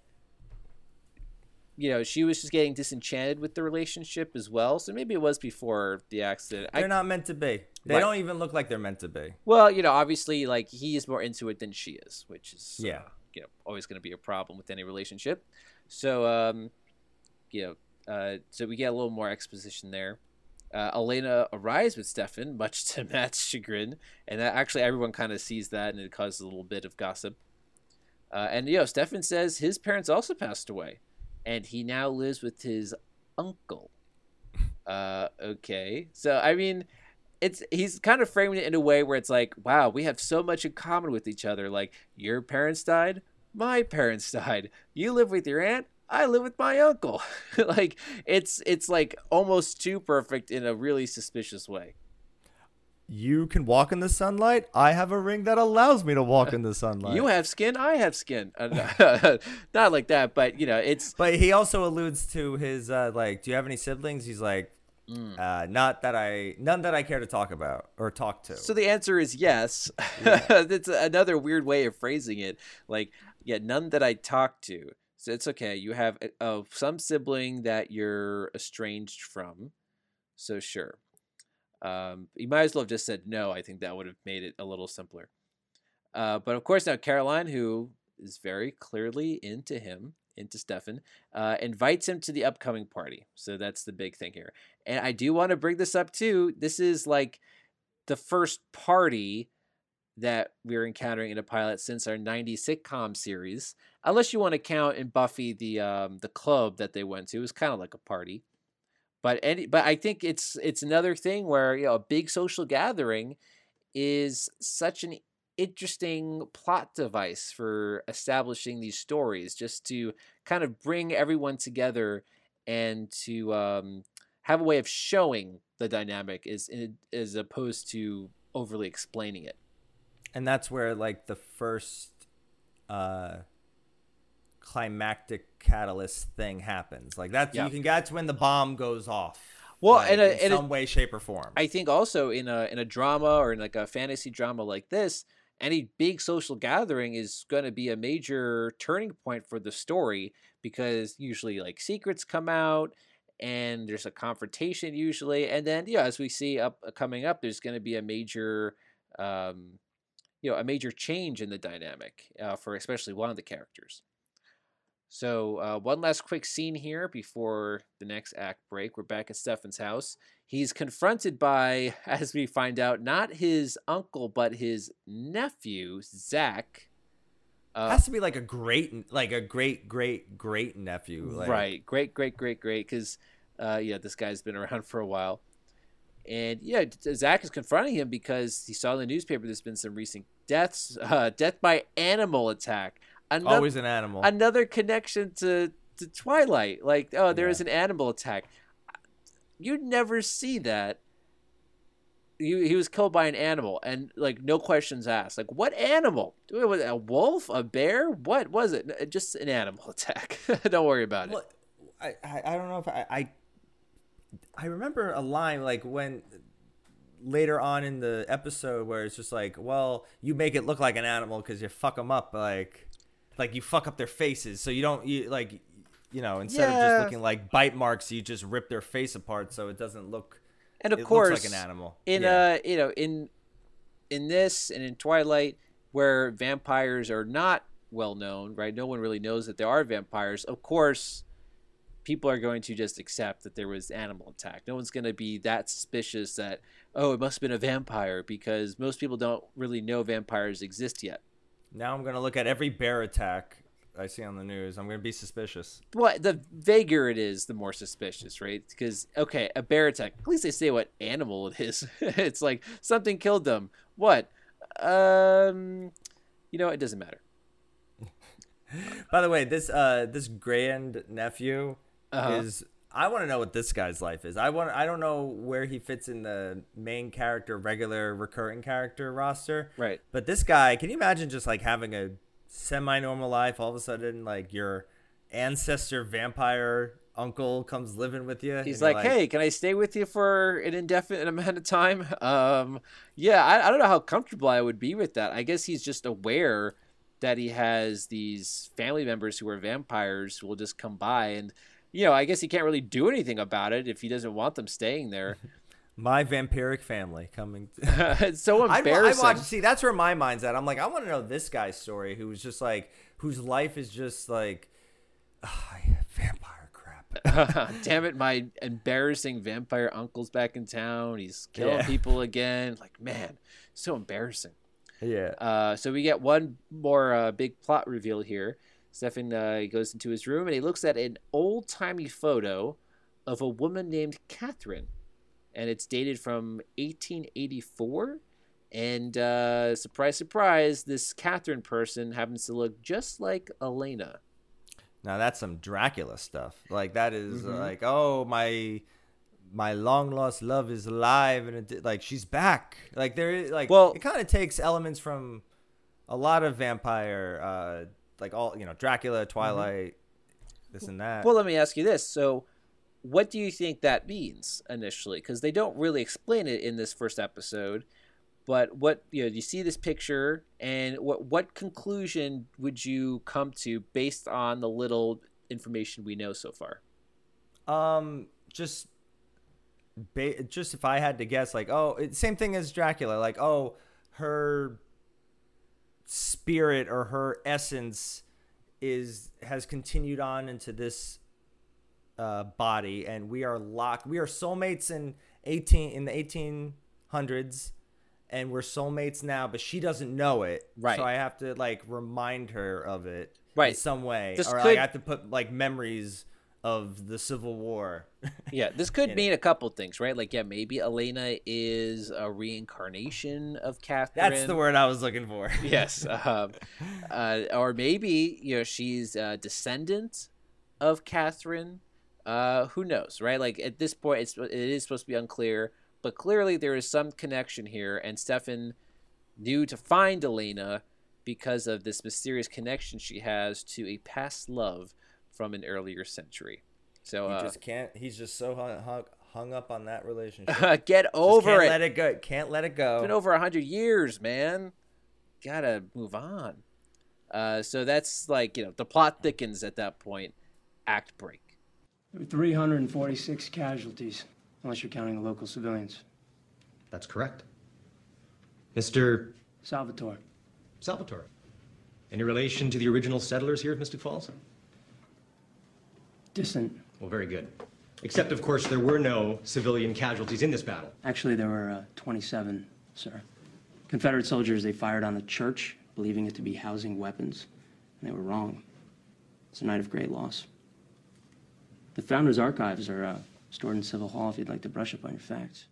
you know she was just getting disenchanted with the relationship as well. So maybe it was before the accident. They're not meant to be. They Right. don't even look like they're meant to be. Well, you know, obviously, like he is more into it than she is, which is uh, Yeah. you know, always going to be a problem with any relationship. So, um, you know, uh, so we get a little more exposition there. Uh, Elena arrives with Stefan, much to Matt's chagrin, and that actually everyone kind of sees that, and it causes a little bit of gossip. Uh, and you know, Stefan says his parents also passed away, and he now lives with his uncle. Uh, okay, so I mean, it's he's kind of framing it in a way where it's like, wow, we have so much in common with each other. Like your parents died, my parents died. You live with your aunt, I live with my uncle. like it's it's like almost too perfect in a really suspicious way. You can walk in the sunlight. I have a ring that allows me to walk in the sunlight. You have skin, I have skin. Uh, Not like that, but you know, it's But he also alludes to his uh, like, do you have any siblings? He's like, Mm. uh, not that I, none that I care to talk about or talk to. So the answer is yes. That's another weird way of phrasing it. Like, yeah, none that I talk to. So it's okay. You have uh, some sibling that you're estranged from. So sure. Um, you might as well have just said no. I think that would have made it a little simpler. Uh, but of course, now Caroline, who is very clearly into him, into Stefan, uh, invites him to the upcoming party. So that's the big thing here. And I do want to bring this up too. This is like the first party that we're encountering in a pilot since our 90s sitcom series. Unless you want to count in Buffy the um, the club that they went to. It was kind of like a party. But any, but I think it's it's another thing where you know a big social gathering is such an interesting plot device for establishing these stories, just to kind of bring everyone together and to um, have a way of showing the dynamic is as opposed to overly explaining it. And that's where like the first uh climactic catalyst thing happens. Like that's Yeah. you can that's when the bomb goes off. Well, like, and a- in a- some way, shape, or form. I think also in a in a drama or in like a fantasy drama like this, any big social gathering is going to be a major turning point for the story because usually like secrets come out and there's a confrontation usually and then yeah as we see up uh, coming up there's going to be a major um you know a major change in the dynamic uh, for especially one of the characters so uh, one last quick scene here before the next act break. We're back at Stefan's house. He's confronted by, as we find out, not his uncle but his nephew Zach. Uh, has to be like a great, like a great, great, great nephew. Like, right, great, great, great, great. Because uh, yeah, this guy's been around for a while, and yeah, Zach is confronting him because he saw in the newspaper there's been some recent deaths, uh, death by animal attack. Another, Always an animal. another connection to, to Twilight. Like, oh, there Yeah. is an animal attack. You never see that. He, he was killed by an animal, and like no questions asked. Like, what animal? Was it a wolf? A bear? What was it? Just an animal attack. Don't worry about it. Well, I, I I don't know if I, I I remember a line like when later on in the episode where it's just like, well, you make it look like an animal because you fuck them up, like like you fuck up their faces, so you don't you like you know instead of just looking like bite marks, you just rip their face apart so it doesn't look. And of it course, looks like an animal. in Yeah. uh you know in in this and in twilight where vampires are not well known right no one really knows that there are vampires of course people are going to just accept that there was animal attack no one's going to be that suspicious that oh it must have been a vampire because most people don't really know vampires exist yet Now I'm gonna look at every bear attack I see on the news. I'm gonna be suspicious. well the vaguer it is the more suspicious right because okay a bear attack at least they say what animal it is it's like something killed them what um you know it doesn't matter By the way, this uh this grand nephew Uh-huh. is I want to know what this guy's life is. I want I don't know where he fits in the main character, regular recurring character roster. Right. But this guy, can you imagine just like having a semi-normal life all of a sudden like your ancestor vampire uncle comes living with you? He's you're like, "Hey, can I stay with you for an indefinite amount of time?" Um, yeah, I, I don't know how comfortable I would be with that. I guess he's just aware that he has these family members who are vampires who will just come by, and you know, I guess he can't really do anything about it if he doesn't want them staying there. my vampiric family coming it's so I, I embarrassing. watch. See, that's where my mind's at. I'm like, I want to know this guy's story, who's just like, whose life is just like, ah, vampire crap. Damn it, my embarrassing vampire uncle's back in town. He's killing Yeah. people again. Like, man, so embarrassing. yeah. Uh, so we get one more uh, big plot reveal here. Stefan uh, goes into his room and he looks at an old timey photo of a woman named Catherine, and it's dated from 1884. And uh, surprise, surprise, this Catherine person happens to look just like Elena. Now that's some Dracula stuff. Like that is, Mhm. like, oh my, my long lost love is alive, and it, like she's back. Like there, is like Well- it kind of takes elements from a lot of vampire, uh, like all you know, Dracula, Twilight, this and that. Well, let me ask you this. So, what do you think that means initially? Because they don't really explain it in this first episode. But what you know, you see this picture, and what what conclusion would you come to based on the little information we know so far? Um, just, ba- just if I had to guess, like, oh, it, same thing as Dracula. Like, oh, her spirit or her essence is has continued on into this uh, body, and we are locked. We are soulmates in eighteen in the eighteen hundreds. And we're soulmates now, but she doesn't know it. Right. So I have to like remind her of it in Right. some way, This or could- like, I have to put like memories of the Civil War. Yeah, this could mean a couple things, right? Like, yeah, maybe Elena is a reincarnation of Catherine. That's the word I was looking for. yes, um, uh, or maybe you know she's a descendant of Catherine. Uh, who knows, right? Like at this point, it's it is supposed to be unclear, but clearly there is some connection here, and Stefan knew to find Elena because of this mysterious connection she has to a past love from an earlier century. So He uh, just can't. He's just so hung, hung, hung up on that relationship. get Just over can't it. Let it go. Can't let it go. It's been over a hundred years, man. Gotta move on. Uh, so that's like you know the plot thickens at that point. Act break. There were 346 casualties, unless you're counting the local civilians. That's correct. Mr. Salvatore. Salvatore. Any relation to the original settlers here of Mystic Falls? Distant. Well, very good. Except, of course, there were no civilian casualties in this battle. Actually, there were uh, 27, sir. Confederate soldiers, they fired on a church, believing it to be housing weapons, and they were wrong. It's a night of great loss. The Founders Archives are uh, stored in Civil Hall if you'd like to brush up on your facts.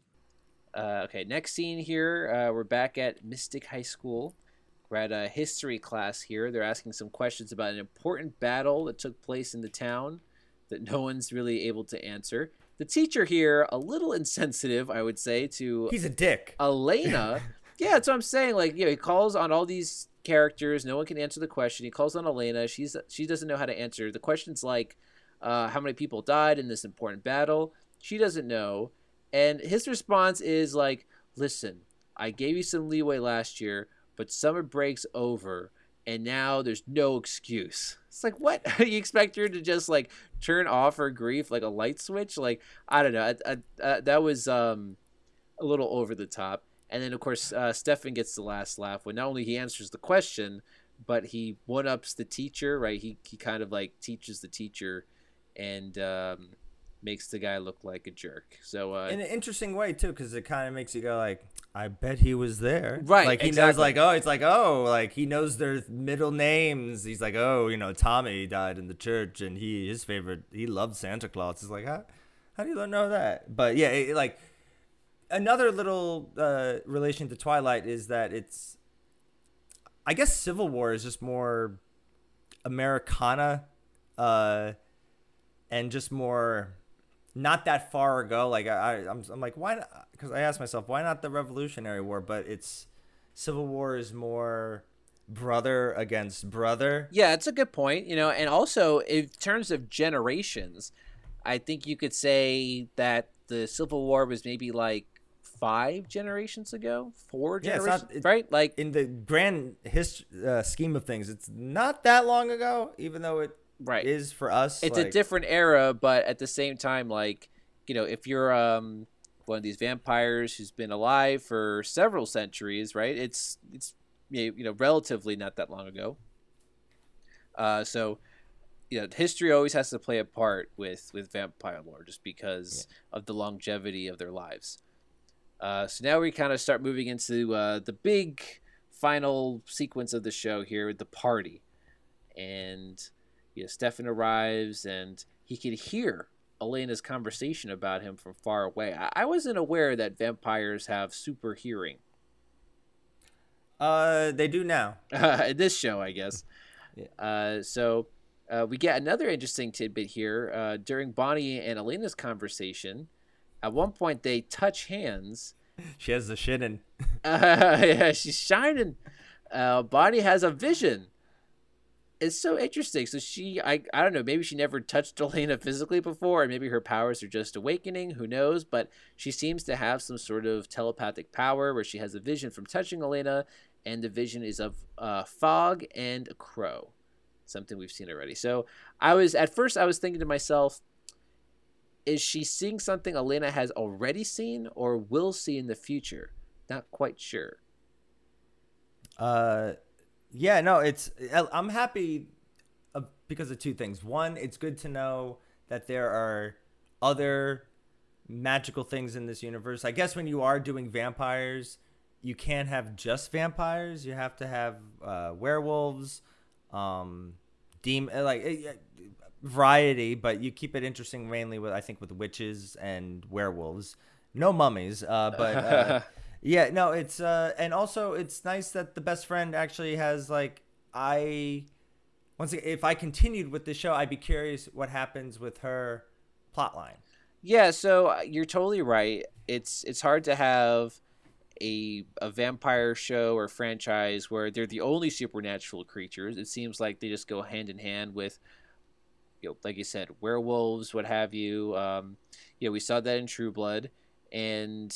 Uh, okay, next scene here. Uh, we're back at Mystic High School. We're at a history class here. They're asking some questions about an important battle that took place in the town that no one's really able to answer. The teacher here, a little insensitive, I would say, to He's a dick. Elena. yeah, that's what I'm saying. Like, you know, he calls on all these characters. No one can answer the question. He calls on Elena. She's she doesn't know how to answer. The question's like, uh, how many people died in this important battle? She doesn't know. And his response is like, listen, I gave you some leeway last year, but summer break's over, and now there's no excuse. It's like, what? you expect her to just like turn off her grief like a light switch? Like, I don't know. I, I, uh, that was um, a little over the top. And then, of course, uh, Stefan gets the last laugh when not only he answers the question, but he one ups the teacher, right? He, he kind of like teaches the teacher and um, makes the guy look like a jerk. So, uh, in an interesting way too, because it kind of makes you go like, I bet he was there. Right, Like he knows like oh, it's like oh, like he knows their middle names. He's like oh, you know, Tommy died in the church, and he his favorite he loved Santa Claus. He's like how how do you know that? But yeah, it, like another little uh, relation to Twilight is that it's, I guess Civil War is just more Americana, uh, and just more not that far ago. Like I, I I'm, I'm like, why? Because I asked myself, why not the Revolutionary War? But it's Civil War is more brother against brother. Yeah, it's a good point. You know, and also in terms of generations, I think you could say that the Civil War was maybe like five generations ago, four Yeah, generations, not- it- right? Like, In the grand hist- uh, scheme of things, it's not that long ago, even though it right. is for us. it's a different era, but at the same time, like, you know, if you're um one of these vampires who's been alive for several centuries, right? It's it's you know relatively not that long ago. Uh, so you know, history always has to play a part with with vampire lore, just because of the longevity of their lives. Uh, so now we kind of start moving into uh, the big final sequence of the show here with the party, and you know, Stefan arrives and he can hear Elena's conversation about him from far away. I, I wasn't aware that vampires have super hearing. Uh, they do now. in this show, I guess. yeah. Uh, so uh, we get another interesting tidbit here. Uh, during Bonnie and Elena's conversation, at one point they touch hands. She has the shit in. Uh, yeah, she's shining. Uh, Bonnie has a vision. It's so interesting. So she, I, I don't know. Maybe she never touched Elena physically before, and maybe her powers are just awakening. Who knows? But she seems to have some sort of telepathic power where she has a vision from touching Elena, and the vision is of uh, fog and a crow, something we've seen already. So I was at first I was thinking to myself, is she seeing something Elena has already seen or will see in the future? Not quite sure. Uh, yeah, no, it's. I'm happy uh, because of two things. One, it's good to know that there are other magical things in this universe. I guess when you are doing vampires, you can't have just vampires. You have to have uh, werewolves, um, demon like eh, eh, variety, but you keep it interesting mainly with I think with witches and werewolves. No mummies, uh, but uh, yeah, no, it's uh, and also it's nice that the best friend actually has like I once again, if I continued with the show, I'd be curious what happens with her plotline. Yeah, so uh, you're totally right. It's it's hard to have a a vampire show or franchise where they're the only supernatural creatures. It seems like they just go hand in hand with you know, like you said, werewolves, what have you. Um, you know, we saw that in True Blood, and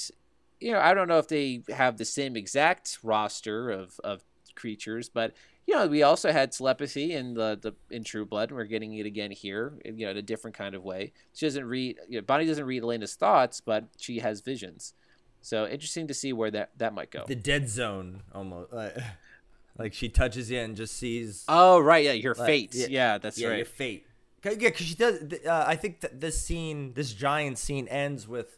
you know, I don't know if they have the same exact roster of of creatures, but you know, we also had telepathy in the, the in True Blood, and we're getting it again here, you know, in a different kind of way. She doesn't read, you know, Bonnie doesn't read Elena's thoughts, but she has visions. So interesting to see where that that might go. The dead zone, almost. Like, like she touches you and just sees. Oh right, yeah, your like, fate. Yeah, that's yeah, right. Your fate. 'Cause- Yeah, because she does. Uh, I think that this scene, this giant scene, ends with,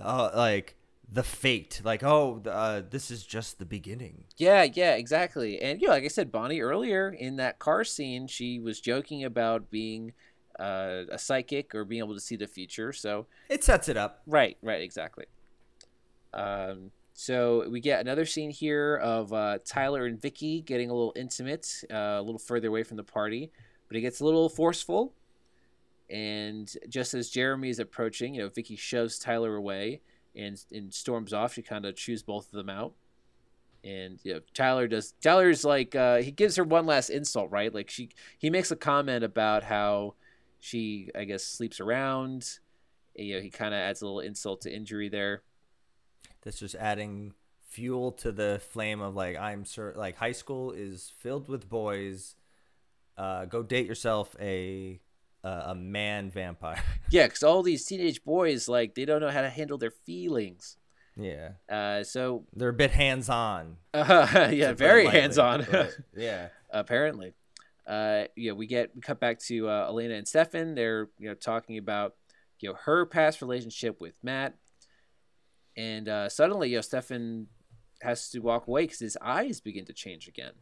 uh, like the fate. Like, oh, uh, this is just the beginning. Yeah, yeah, exactly. And you know, like I said, Bonnie earlier in that car scene, she was joking about being uh, a psychic or being able to see the future. So It sets it up. Right, right, exactly. Um, so we get another scene here of uh, Tyler and Vicky getting a little intimate, uh, a little further away from the party, but it gets a little forceful. And just as Jeremy is approaching, you know, Vicky shoves Tyler away and and storms off. She kind of chews both of them out. And you know, Tyler does. Tyler's like uh, he gives her one last insult, right? Like she he makes a comment about how she, I guess, sleeps around. You know, he kind of adds a little insult to injury there. That's just adding fuel to the flame of like I'm sure like high school is filled with boys. Uh, go date yourself a a, a man vampire. Yeah, because all these teenage boys like they don't know how to handle their feelings. yeah, Uh, so they're a bit hands on. uh, yeah, very hands on. yeah, apparently. Uh, yeah, we get we cut back to uh, Elena and Stefan. They're you know talking about you know her past relationship with Matt, and uh, suddenly you know Stefan has to walk away because his eyes begin to change again.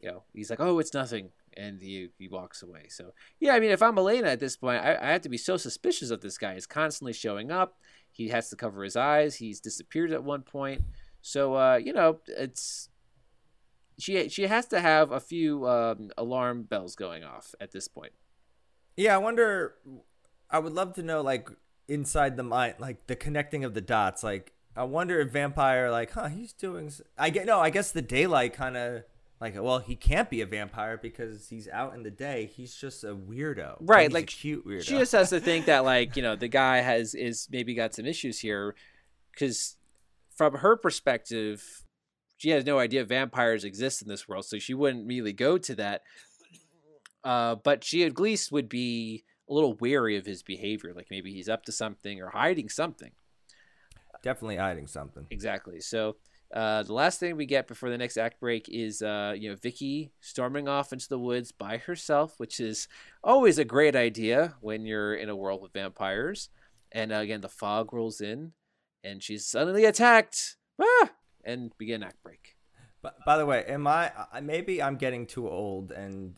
You know, he's like, "Oh, it's nothing," and he he walks away. So yeah, I mean, if I'm Elena at this point, I, I have to be so suspicious of this guy. He's constantly showing up. He has to cover his eyes. He's disappeared at one point. So uh, you know, it's she she has to have a few um, alarm bells going off at this point. yeah. I wonder. I would love to know like inside the mind, like the connecting of the dots. Like I wonder if vampire, like, huh, he's doing. I get no. I guess the daylight kind of. Like, well, he can't be a vampire because he's out in the day. He's just a weirdo. Right, like, cute weirdo. She just has to think that like you know the guy has is maybe got some issues here, because from her perspective, she has no idea vampires exist in this world, so she wouldn't really go to that. Uh, but she at least would be a little wary of his behavior, like maybe he's up to something or hiding something. definitely hiding something. Exactly. So uh, the last thing we get before the next act break is uh, you know Vicky storming off into the woods by herself, which is always a great idea when you're in a world with vampires. And uh, again, the fog rolls in, and she's suddenly attacked. Ah! And begin act break. But by the way, am I? I- Maybe I'm getting too old and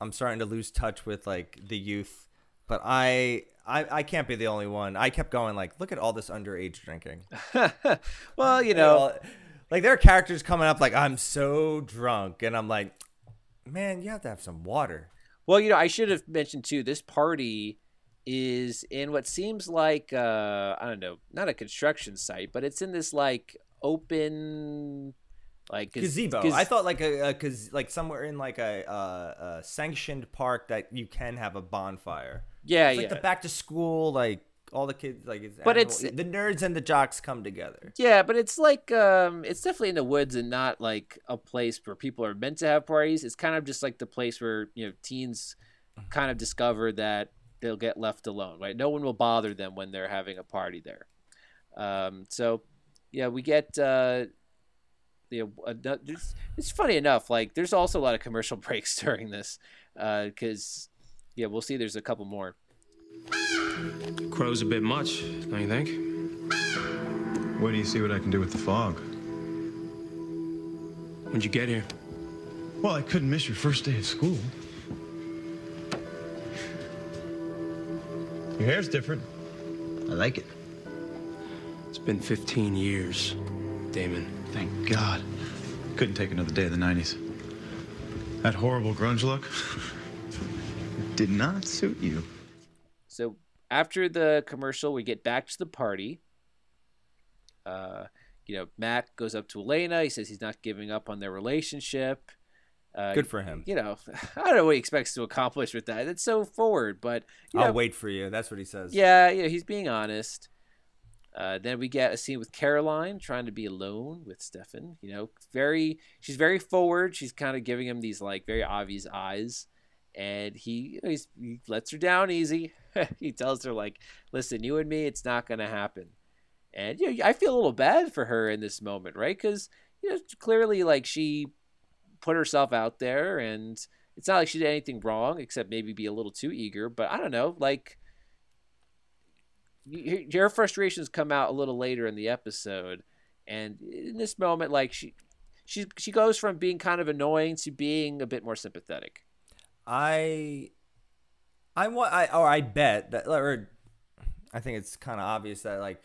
I'm starting to lose touch with like the youth. But I, I, I can't be the only one. I kept going like, look at all this underage drinking. well, you know, like there are characters coming up like I'm so drunk, and I'm like, man, you have to have some water. Well, you know, I should have mentioned too. This party is in what seems like uh, I don't know, not a construction site, but it's in this like open, like gaz- Gazebo. gaz- I thought like a, a cause like somewhere in like a, a, a sanctioned park that you can have a bonfire. Yeah, It's like yeah. the back to school, like all the kids, like it's. But animal- it's- the nerds and the jocks come together. Yeah, but it's like um it's definitely in the woods and not like a place where people are meant to have parties. It's kind of just like the place where, you know, teens kind of discover that they'll get left alone, right? No one will bother them when they're having a party there. Um so yeah, we get uh you know, uh, it's, it's funny enough like there's also a lot of commercial breaks during this uh cuz yeah, we'll see. There's a couple more. Crow's a bit much, don't you think? Where do you see what I can do with the fog? When'd you get here? Well, I couldn't miss your first day at school. Your hair's different. I like it. It's been 15 years, Damon. Thank God. Couldn't take another day of the 90s. That horrible grunge look. did not suit you. So after the commercial, we get back to the party. Uh, you know, Matt goes up to Elena. He says he's not giving up on their relationship. Uh, Good for him. You know, I don't know what he expects to accomplish with that. It's so forward, but you know, I'll wait for you. That's what he says. Yeah, you know, he's being honest. Uh, then we get a scene with Caroline trying to be alone with Stefan. You know, very she's very forward. She's kind of giving him these like very obvious eyes, and he you know, he lets her down easy. he tells her like, "Listen, you and me, it's not gonna happen." And you know, I feel a little bad for her in this moment, right? Because you know, clearly like she put herself out there, and it's not like she did anything wrong except maybe be a little too eager. But I don't know, like your frustrations come out a little later in the episode, and in this moment, like she she she goes from being kind of annoying to being a bit more sympathetic. I, I want, I or I bet that, or I think it's kind of obvious that like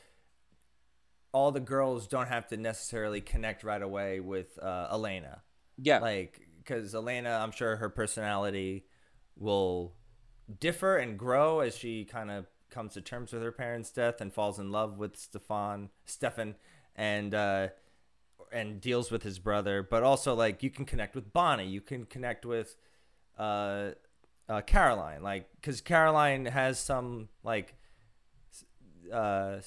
all the girls don't have to necessarily connect right away with uh, Elena. Yeah, like because Elena, I'm sure her personality will differ and grow as she kind of comes to terms with her parents' death and falls in love with Stefan, Stefan, and uh, and deals with his brother. But also, like you can connect with Bonnie, you can connect with uh, uh, Caroline, like because Caroline has some like uh,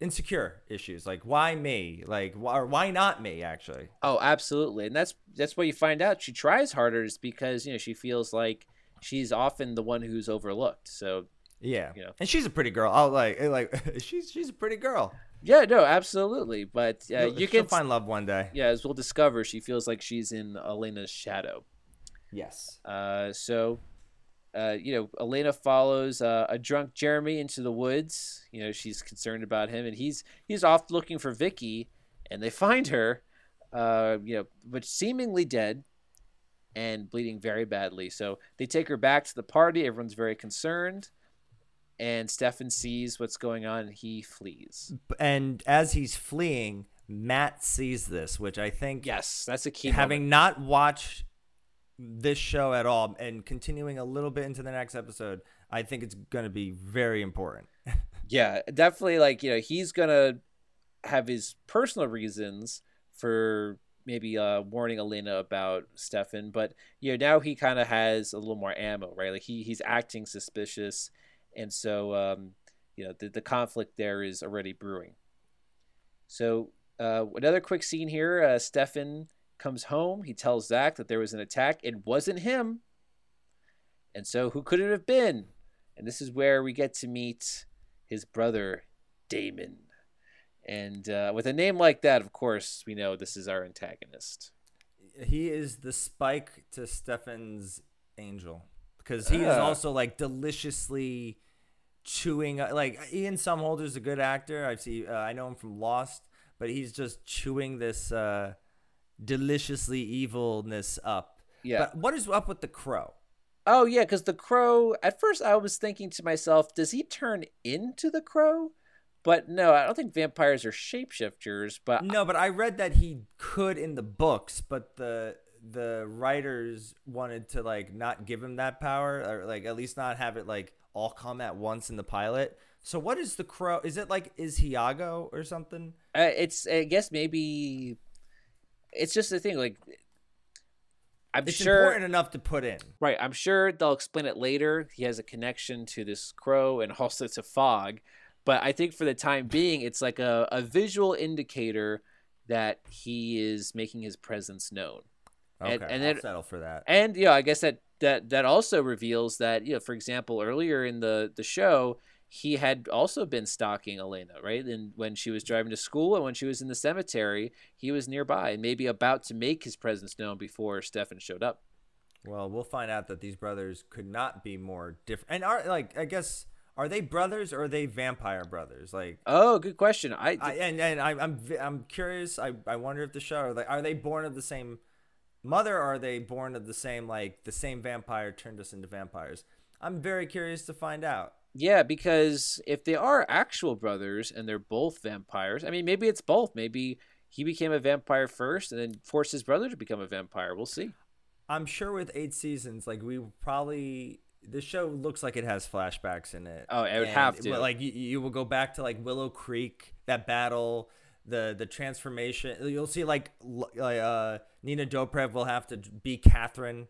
insecure issues, like why me, like why, or why not me, actually. Oh, absolutely, and that's that's what you find out. She tries harder is because you know she feels like she's often the one who's overlooked. So Yeah, you know. and she's a pretty girl. I'll like like she's she's a pretty girl. yeah, no, absolutely. But uh, you can find love one day. Yeah, as we'll discover, she feels like she's in Elena's shadow. Yes. Uh, so, uh, you know, Elena follows uh, a drunk Jeremy into the woods. You know, she's concerned about him, and he's he's off looking for Vicky, and they find her, uh, you know, but seemingly dead and bleeding very badly. So they take her back to the party. Everyone's very concerned, and Stefan sees what's going on, and he flees. And as he's fleeing, Matt sees this, which I think yes, that's a key. Having not watched this show at all and continuing a little bit into the next episode, I think it's going to be very important. yeah definitely like you know he's gonna have his personal reasons for maybe uh warning elena about stefan but you know now he kind of has a little more ammo right like he he's acting suspicious and so um you know the, the conflict there is already brewing so uh another quick scene here uh stefan comes home he tells zach that there was an attack it wasn't him and so who could it have been and this is where we get to meet his brother Damon. And uh, with a name like that, of course, we know this is our antagonist. He is the spike to Stefan's angel because he is Ah. also like deliciously chewing. Like Ian Somerhalder's a good actor. I see. Uh, I know him from Lost, but he's just chewing this uh, deliciously evilness up. Yeah. But what is up with the crow? Oh yeah, because the crow. At first, I was thinking to myself, does he turn into the crow? But no, I don't think vampires are shapeshifters. But No, but I read that he could in the books, but the the writers wanted to like not give him that power or like at least not have it like all come at once in the pilot. So what is the crow? Is it like is Iago or something? uh, it's I guess maybe it's just the thing. Like I'm It's sure important enough to put in. Right. I'm sure they'll explain it later. He has a connection to this crow and also to fog. But I think for the time being, it's like a, a visual indicator that he is making his presence known. Okay, and, and I'll then, settle for that. And yeah, I guess that, that that also reveals that, you know, for example, earlier in the, the show, he had also been stalking Elena, right? And when she was driving to school and when she was in the cemetery, he was nearby and maybe about to make his presence known before Stefan showed up. Well, we'll find out that these brothers could not be more different. And are like I guess are they brothers or are they vampire brothers? Like Oh, good question. I, I and and I, I'm v- I'm curious. I, I wonder if the show are, like are they born of the same mother or are they born of the same like the same vampire turned us into vampires? I'm very curious to find out. Yeah, because if they are actual brothers and they're both vampires, I mean, maybe it's both. Maybe he became a vampire first and then forced his brother to become a vampire. We'll see. I'm sure with eight seasons, like we probably the show looks like it has flashbacks in it. Oh, it would And, have to. Like you, you will go back to like Willow Creek, that battle, the the transformation. You'll see like like uh, Nina Dobrev will have to be Catherine.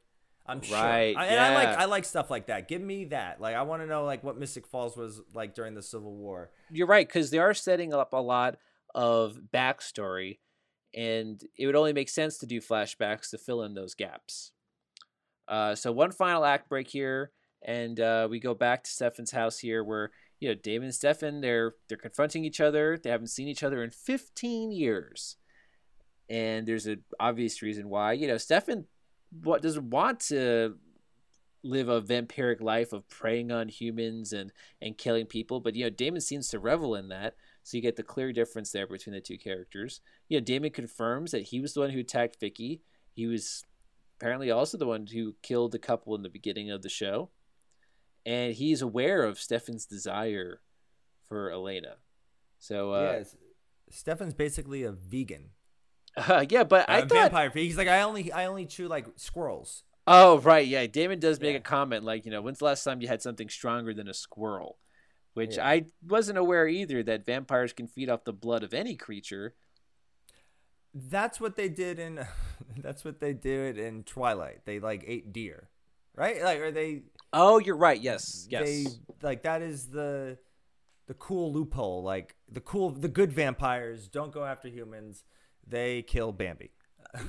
I'm sure. Right, I, and I like. I like stuff like that. Give me that. Like I want to know like what Mystic Falls was like during the Civil War. You're right, because they are setting up a lot of backstory, and it would only make sense to do flashbacks to fill in those gaps. Uh, so one final act break here, and uh, we go back to Stefan's house here, where you know Damon and Stefan they're they're confronting each other. They haven't seen each other in 15 years, and there's an obvious reason why. You know, Stefan what doesn't want to live a vampiric life of preying on humans and and killing people but you know damon seems to revel in that. So you get the clear difference there between the two characters. You know damon confirms that he was the one who attacked vicky. He was apparently also the one who killed the couple in the beginning of the show. And he's aware of stefan's desire for elena. So uh yes, Stefan's basically a vegan. Uh, yeah but i a thought vampire. He's like I only I only chew like squirrels. Oh right, yeah. Damon does make a comment like, you know, when's the last time you had something stronger than a squirrel? Which Yeah. I wasn't aware either that vampires can feed off the blood of any creature. That's what they did in. That's what they did in Twilight. They like ate deer, right? Like, are they Oh, you're right. Yes, yes. they like that is the the cool loophole. Like the cool, the good vampires don't go after humans. They kill Bambi.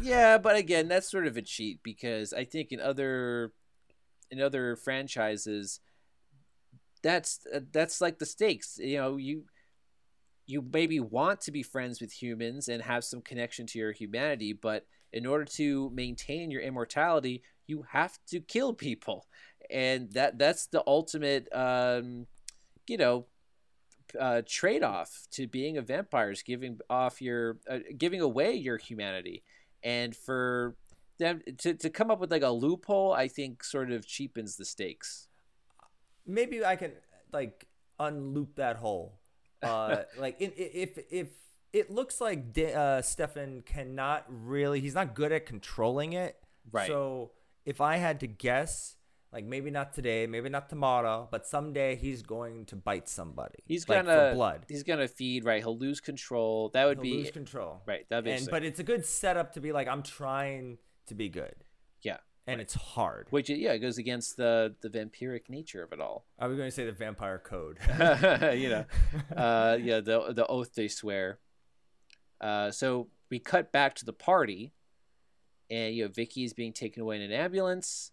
yeah, but again, that's sort of a cheat because I think in other in other franchises, that's that's like the stakes. You know, you you maybe want to be friends with humans and have some connection to your humanity, but in order to maintain your immortality, you have to kill people, and that that's the ultimate, um, you know, uh, trade off to being a vampire is giving off your uh, giving away your humanity, and for them to, to come up with like a loophole, I think sort of cheapens the stakes. Maybe I can like unloop that hole. Uh, like i- i- if if it looks like Da- uh, Stefan cannot really, he's not good at controlling it. Right. So if I had to guess, like maybe not today, maybe not tomorrow, but someday he's going to bite somebody. He's like, gonna for blood. He's gonna feed right. He'll lose control. That would He'll be lose control. Right. That'd be and but it's a good setup to be like I'm trying to be good, yeah. and it's hard. Which yeah, it goes against the the vampiric nature of it all. I was going to say the vampire code. you know, uh, yeah, the the oath they swear. Uh, so we cut back to the party, and you know Vicky is being taken away in an ambulance,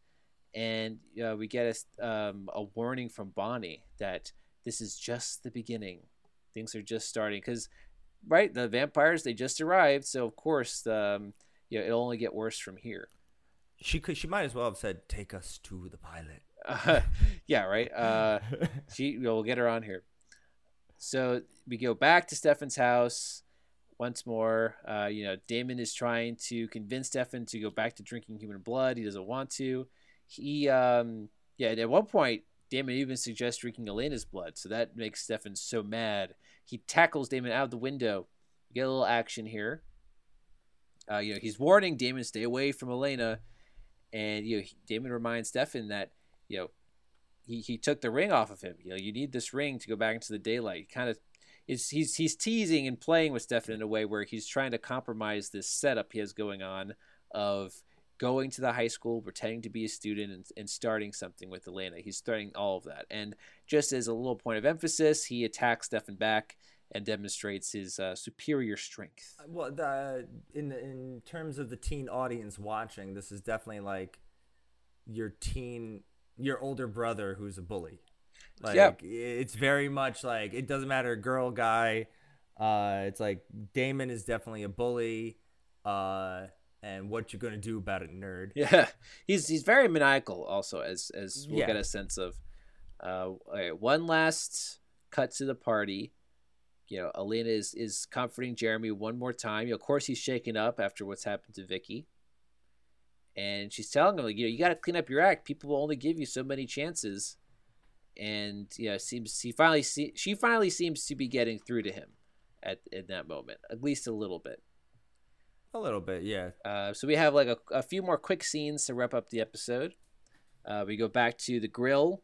and uh, we get a um, a warning from Bonnie that this is just the beginning. Things are just starting because, right, the vampires they just arrived, so of course, um, you know, it'll only get worse from here. she could. She might as well have said, "Take us to the pilot." Uh, yeah, right. Uh, she, we'll get her on here. So we go back to Stefan's house once more. Uh, you know, Damon is trying to convince Stefan to go back to drinking human blood. He doesn't want to. He, um, yeah, at one point, Damon even suggests drinking Elena's blood. So that makes Stefan so mad. He tackles Damon out of the window. We get a little action here. Uh, you know, he's warning Damon stay away from Elena, and you know, Damon reminds Stefan that you know he, he took the ring off of him. You know, you need this ring to go back into the daylight. Kind of, is he's he's teasing and playing with Stefan in a way where he's trying to compromise this setup he has going on of going to the high school, pretending to be a student, and, and starting something with Elena. He's starting all of that, and just as a little point of emphasis, he attacks Stefan back and demonstrates his uh, superior strength. Well, the, in in terms of the teen audience watching, this is definitely like your teen, your older brother who's a bully. Like Yeah. it's very much like it doesn't matter, girl, guy. Uh, it's like Damon is definitely a bully. Uh, and what you're gonna do about it, nerd? Yeah, he's he's very maniacal. Also, as as we'll Yeah. get a sense of. Uh, right, one last cut to the party. You know, Elena is is comforting Jeremy one more time. You know, of course, he's shaken up after what's happened to Vicky. and she's telling him like, you know, you got to clean up your act. People will only give you so many chances, and yeah, seems he finally see she finally seems to be getting through to him at in that moment, at least a little bit. A little bit, yeah. Uh, so we have like a, a few more quick scenes to wrap up the episode. Uh, we go back to the grill,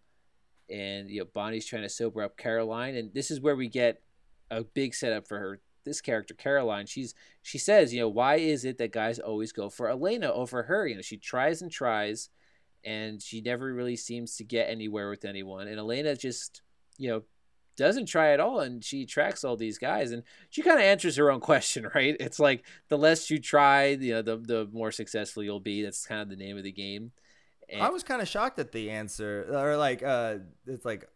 and you know Bonnie's trying to sober up Caroline, and this is where we get a big setup for her. This character Caroline, she's she says, you know, why is it that guys always go for Elena over her? You know, she tries and tries, and she never really seems to get anywhere with anyone. And Elena just, you know, doesn't try at all and she attracts all these guys and she kind of answers her own question right? It's like the less you try you know the, the more successful you'll be. That's kind of the name of the game. And i was kind of shocked at the answer or like uh it's like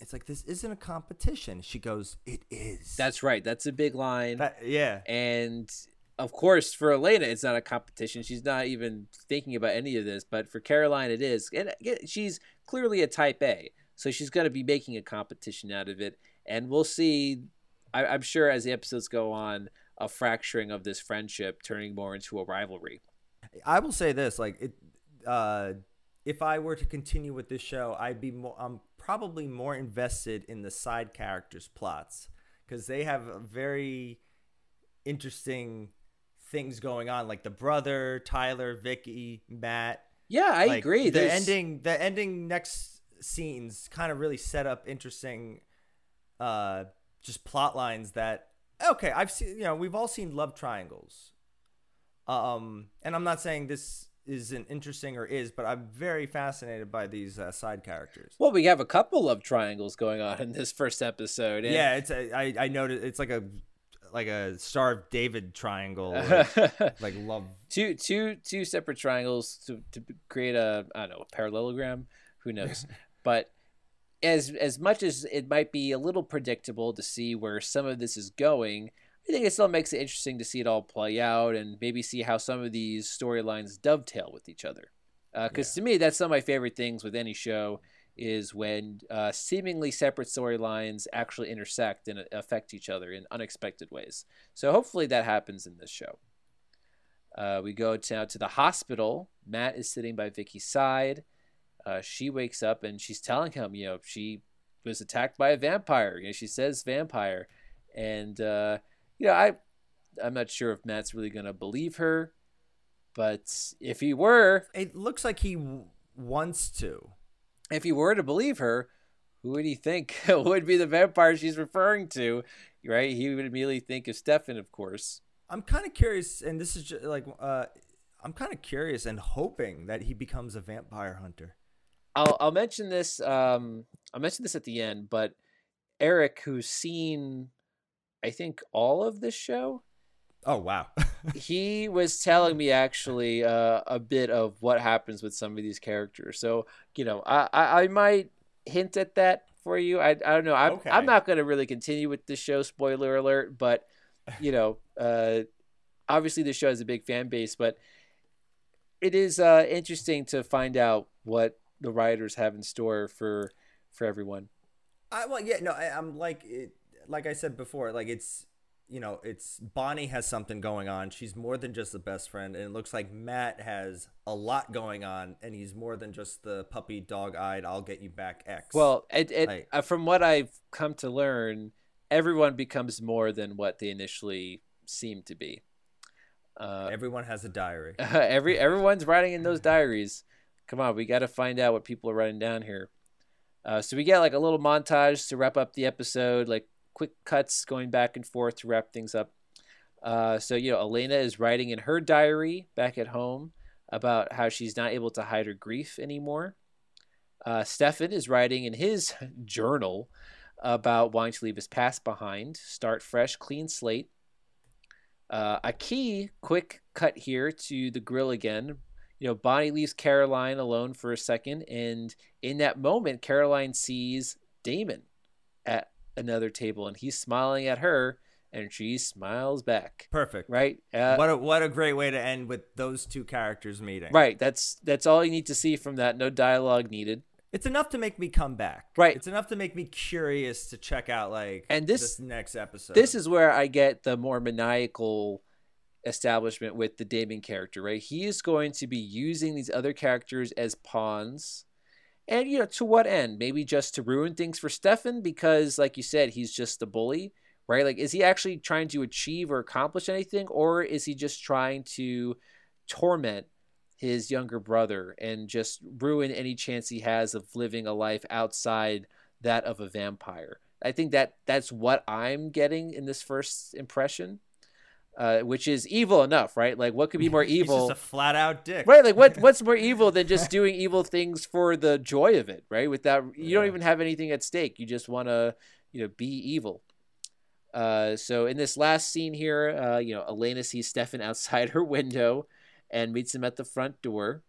it's like this isn't a competition. She goes it is. That's right. That's a big line. That, yeah. And of course for elena it's not a competition. She's not even thinking about any of this but for caroline it is. And she's clearly a type a so she's going to be making a competition out of it. And we'll see, I, I'm sure, as the episodes go on, a fracturing of this friendship turning more into a rivalry. I will say this like, it, uh, if I were to continue with this show, I'd be more, I'm probably more invested in the side characters' plots because they have very interesting things going on, like the brother, Tyler, Vicky, Matt. Yeah, I like, agree. The There's... ending, the ending next scenes kind of really set up interesting uh just plot lines that okay i've seen you know we've all seen love triangles. Um and i'm not saying this isn't interesting or is but i'm very fascinated by these uh, side characters. Well we have a couple of triangles going on in this first episode and... yeah it's a, I, I noticed it's like a like a star of david triangle like love. Two two two separate triangles to, to create a i don't know a parallelogram? Who knows but as as much as it might be a little predictable to see where some of this is going, I think it still makes it interesting to see it all play out and maybe see how some of these storylines dovetail with each other. Because uh, yeah. to me, that's some of my favorite things with any show is when uh, seemingly separate storylines actually intersect and affect each other in unexpected ways. So hopefully that happens in this show. Uh, we go to, to the hospital. Matt is sitting by Vicky's side uh, she wakes up and she's telling him, you know, she was attacked by a vampire. You know, she says vampire, and uh, you know, I, I'm not sure if Matt's really gonna believe her, but if he were, it looks like he w- wants to. If he were to believe her, who would he think would be the vampire she's referring to? Right? He would immediately think of Stefan, of course. I'm kind of curious, and this is just like, uh, I'm kind of curious and hoping that he becomes a vampire hunter. I'll I'll mention this. Um, I'll mention this at the end, but Eric, who's seen, I think all of this show. Oh wow! he was telling me actually uh, a bit of what happens with some of these characters. So you know, I I, I might hint at that for you. I I don't know. I'm okay. I'm not going to really continue with the show. Spoiler alert! But you know, uh, obviously the show has a big fan base, but it is uh, interesting to find out what the writers have in store for for everyone. I well yeah no I, am like it, like I said before like it's you know it's Bonnie has something going on. She's more than just the best friend, and it looks like Matt has a lot going on, and he's more than just the puppy dog eyed "I'll get you back" X. Well, it, it, like, uh, from what I've come to learn, everyone becomes more than what they initially seem to be. Uh, everyone has a diary. every everyone's writing in those diaries. Come on, we got to find out what people are writing down here. Uh, so we get like a little montage to wrap up the episode, like quick cuts going back and forth to wrap things up. Uh, so you know, Elena is writing in her diary back at home about how she's not able to hide her grief anymore. Uh, Stefan is writing in his journal about wanting to leave his past behind, start fresh, clean slate. Uh, a key quick cut here to the grill again, you know, Bonnie leaves Caroline alone for a second, and in that moment, Caroline sees Damon at another table, and he's smiling at her, and she smiles back. Perfect, right? Uh, what a what a great way to end with those two characters meeting. Right. That's that's all you need to see from that. No dialogue needed. It's enough to make me come back. Right. It's enough to make me curious to check out like and this, this next episode. This is where I get the more maniacal establishment with the Damon character, right? He is going to be using these other characters as pawns. And, you know, to what end? Maybe just to ruin things for Stefan because, like you said, he's just a bully, right? Like, is he actually trying to achieve or accomplish anything? Or is he just trying to torment his younger brother and just ruin any chance he has of living a life outside that of a vampire? I think that that's what I'm getting in this first impression uh, which is evil enough, right? Like, what could be more evil? A flat out dick, right? Like, what what's more evil than just doing evil things for the joy of it, right? Without you yeah. don't even have anything at stake. You just want to, you know, be evil. Uh, so in this last scene here, uh, you know, Elena sees Stefan outside her window and meets him at the front door.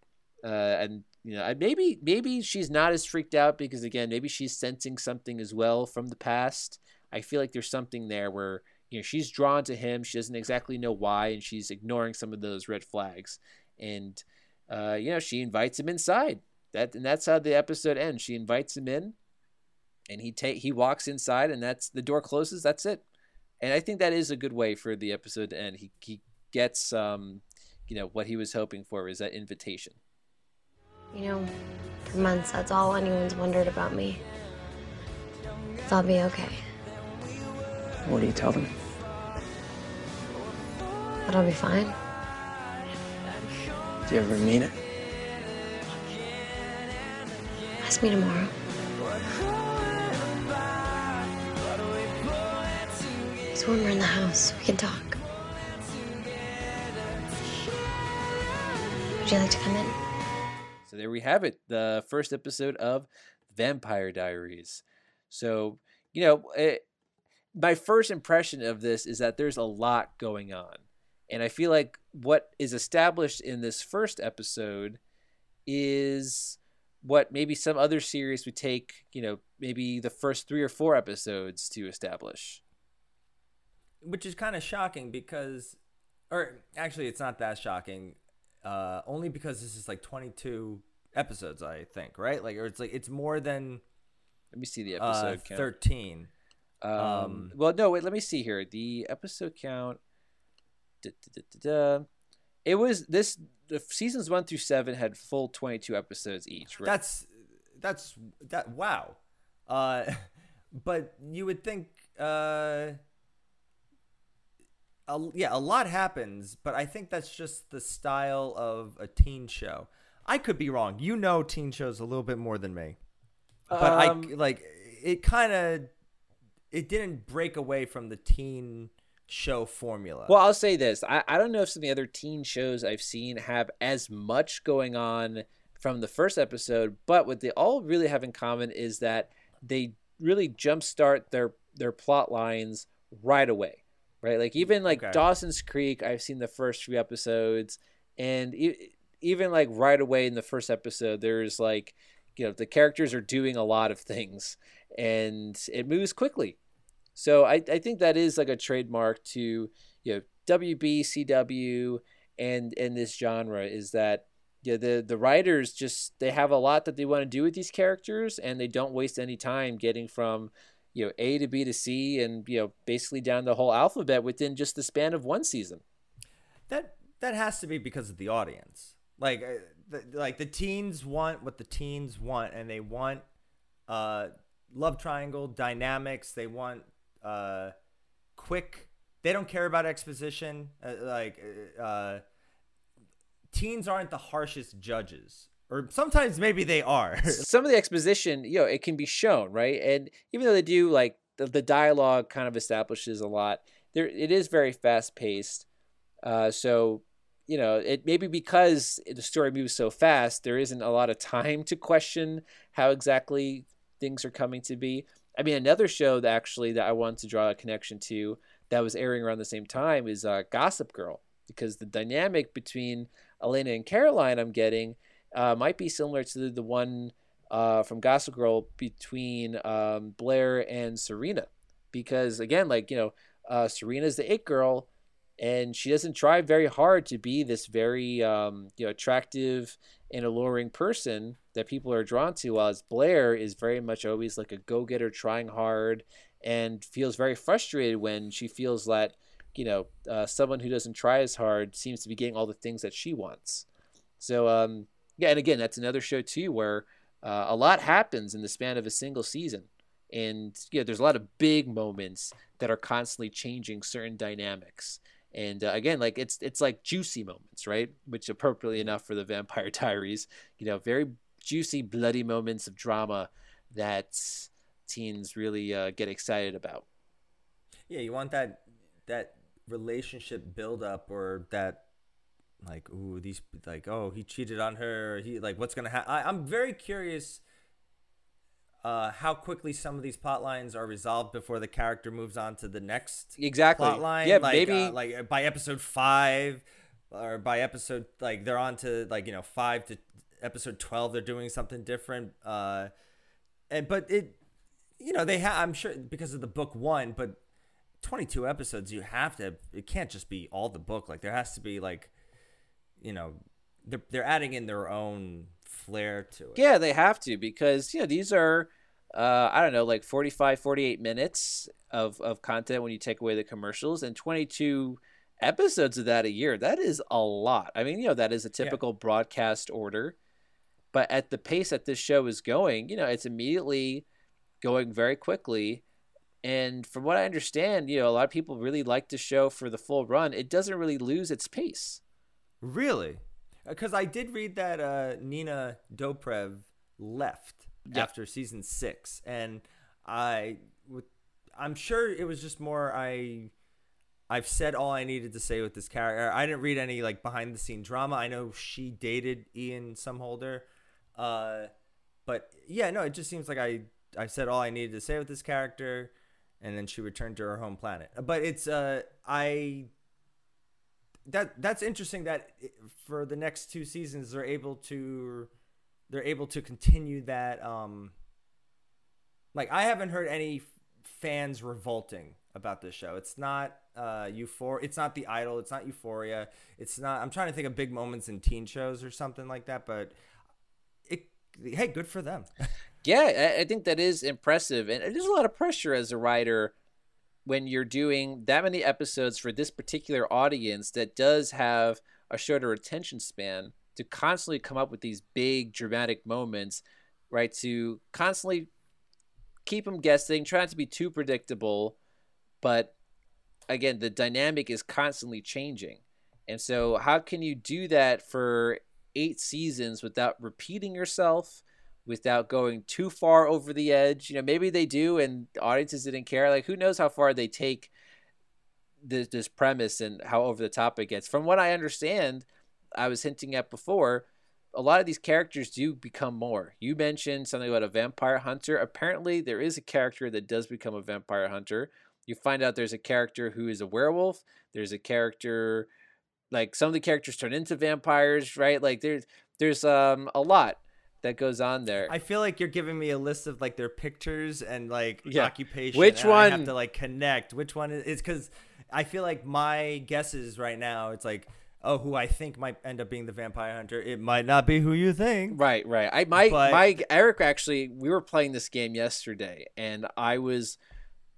Uh, and you know, maybe maybe she's not as freaked out because again, maybe she's sensing something as well from the past. I feel like there's something there where you know she's drawn to him. She doesn't exactly know why and she's ignoring some of those red flags. And uh, you know she invites him inside. That and that's how the episode ends. She invites him in and he take he walks inside and that's the door closes. That's it. And i think that is a good way for the episode to end. He, he gets um you know what he was hoping for is that invitation. You know for months that's all anyone's wondered about me. If i'll be okay. What do you tell them but I'll be fine. Do you ever mean it? Ask me tomorrow. It's when we're in the house, we can talk. Would you like to come in? So there we have it, the first episode of Vampire Diaries. So, you know, it, my first impression of this is that there's a lot going on. And I feel like what is established in this first episode is what maybe some other series would take, you know, maybe the first three or four episodes to establish. Which is kind of shocking because, or actually, it's not that shocking. Uh, only because this is like 22 episodes, I think, right? Like, or it's like it's more than. Let me see the episode uh, count. 13. Um, um, well, no, wait. Let me see here. The episode count Da, da, it was this the seasons one through seven had full 22 episodes each right? that's that's that wow. Uh but you would think uh a, yeah a lot happens but i think that's just the style of a teen show. I could be wrong. You know teen shows a little bit more than me. But um, i like it kind of it didn't break away from the teen show formula. Well, I'll say this. I, I don't know if some of the other teen shows I've seen have as much going on from the first episode, but what they all really have in common is that they really jumpstart their their plot lines right away. Right? Like even like okay. Dawson's Creek, I've seen the first few episodes and even like right away in the first episode there's like you know the characters are doing a lot of things and it moves quickly so I, I think that is like a trademark to you know WB, CW, and and this genre is that yeah the the writers just they have a lot that they want to do with these characters and they don't waste any time getting from you know A to B to C and you know basically down the whole alphabet within just the span of one season. That that has to be because of the audience. Like uh, the, like the teens want what the teens want and they want uh love triangle dynamics, they want uh, quick. They don't care about exposition. Uh, like uh, uh, teens aren't the harshest judges, or sometimes maybe they are. Some of the exposition, you know, it can be shown, right? And even though they do like the, the dialogue kind of establishes a lot, there it is very fast paced. Uh, so you know, it maybe because the story moves so fast, there isn't a lot of time to question how exactly things are coming to be. I mean, another show that actually that I wanted to draw a connection to that was airing around the same time is uh, Gossip Girl because the dynamic between Elena and Caroline I'm getting uh, might be similar to the, one uh, from Gossip Girl between um, Blair and Serena. Because again, like you know, uh, Serena's the it girl and she doesn't try very hard to be this very um, you know attractive and alluring person that people are drawn to while blair is very much always like a go-getter trying hard and feels very frustrated when she feels that you know, uh, someone who doesn't try as hard seems to be getting all the things that she wants. So, um, yeah, and again, that's another show too where uh, a lot happens in the span of a single season, and yeah, there's a lot of big moments that are constantly changing certain dynamics. And uh, again, like it's it's like juicy moments, right? Which appropriately enough for the Vampire Diaries, you know, very juicy, bloody moments of drama that teens really uh, get excited about. Yeah, you want that that relationship build up or that like ooh these like oh he cheated on her he like what's gonna happen i'm very curious uh, how quickly some of these plot lines are resolved before the character moves on to the next exactly plot line. Yeah, like, maybe uh, like by episode five or by episode like they're on to like you know five to episode twelve. They're doing something different. Uh, and but it, you know, they have. I'm sure because of the book one, but 22 episodes, you have to. It can't just be all the book. Like there has to be like, you know, they're they're adding in their own flair to it. Yeah, they have to because you know these are uh, I don't know like 45 48 minutes of of content when you take away the commercials and 22 episodes of that a year. That is a lot. I mean, you know, that is a typical yeah. broadcast order. But at the pace that this show is going, you know, it's immediately going very quickly. And from what I understand, you know, a lot of people really like the show for the full run. It doesn't really lose its pace. Really? because I did read that uh, Nina Dobrev left yeah. after season six, and I, I'm sure it was just more I. I've said all I needed to say with this character. I didn't read any like behind the scene drama. I know she dated Ian Somerhalder, uh, but yeah, no, it just seems like I I said all I needed to say with this character, and then she returned to her home planet. But it's uh I that that's interesting that for the next two seasons they're able to they're able to continue that um like I haven't heard any fans revolting about this show. It's not uh euphor it's not the idol, it's not euphoria. It's not I'm trying to think of big moments in teen shows or something like that, but hey, good for them. yeah, I think that is impressive and there's a lot of pressure as a writer when you're doing that many episodes for this particular audience that does have a shorter attention span to constantly come up with these big dramatic moments, right? To constantly keep them guessing, try not to be too predictable, but again, the dynamic is constantly changing. And so, how can you do that for eight seasons without repeating yourself, without going too far over the edge. You know, maybe they do, and audiences didn't care. Like, who knows how far they take this, this premise and how over the top it gets. From what I understand, I was hinting at before, a lot of these characters do become more. You mentioned something about a vampire hunter. Apparently, there is a character that does become a vampire hunter. You find out there's a character who is a werewolf. There's a character like some of the characters turn into vampires, right? Like there's there's um a lot that goes on there. I feel like you're giving me a list of like their pictures and like yeah. occupation. Which one? I have to like connect. Which one is because I feel like my guesses right now. It's like oh, who I think might end up being the vampire hunter. It might not be who you think. Right, right. I my but... my Eric actually we were playing this game yesterday and I was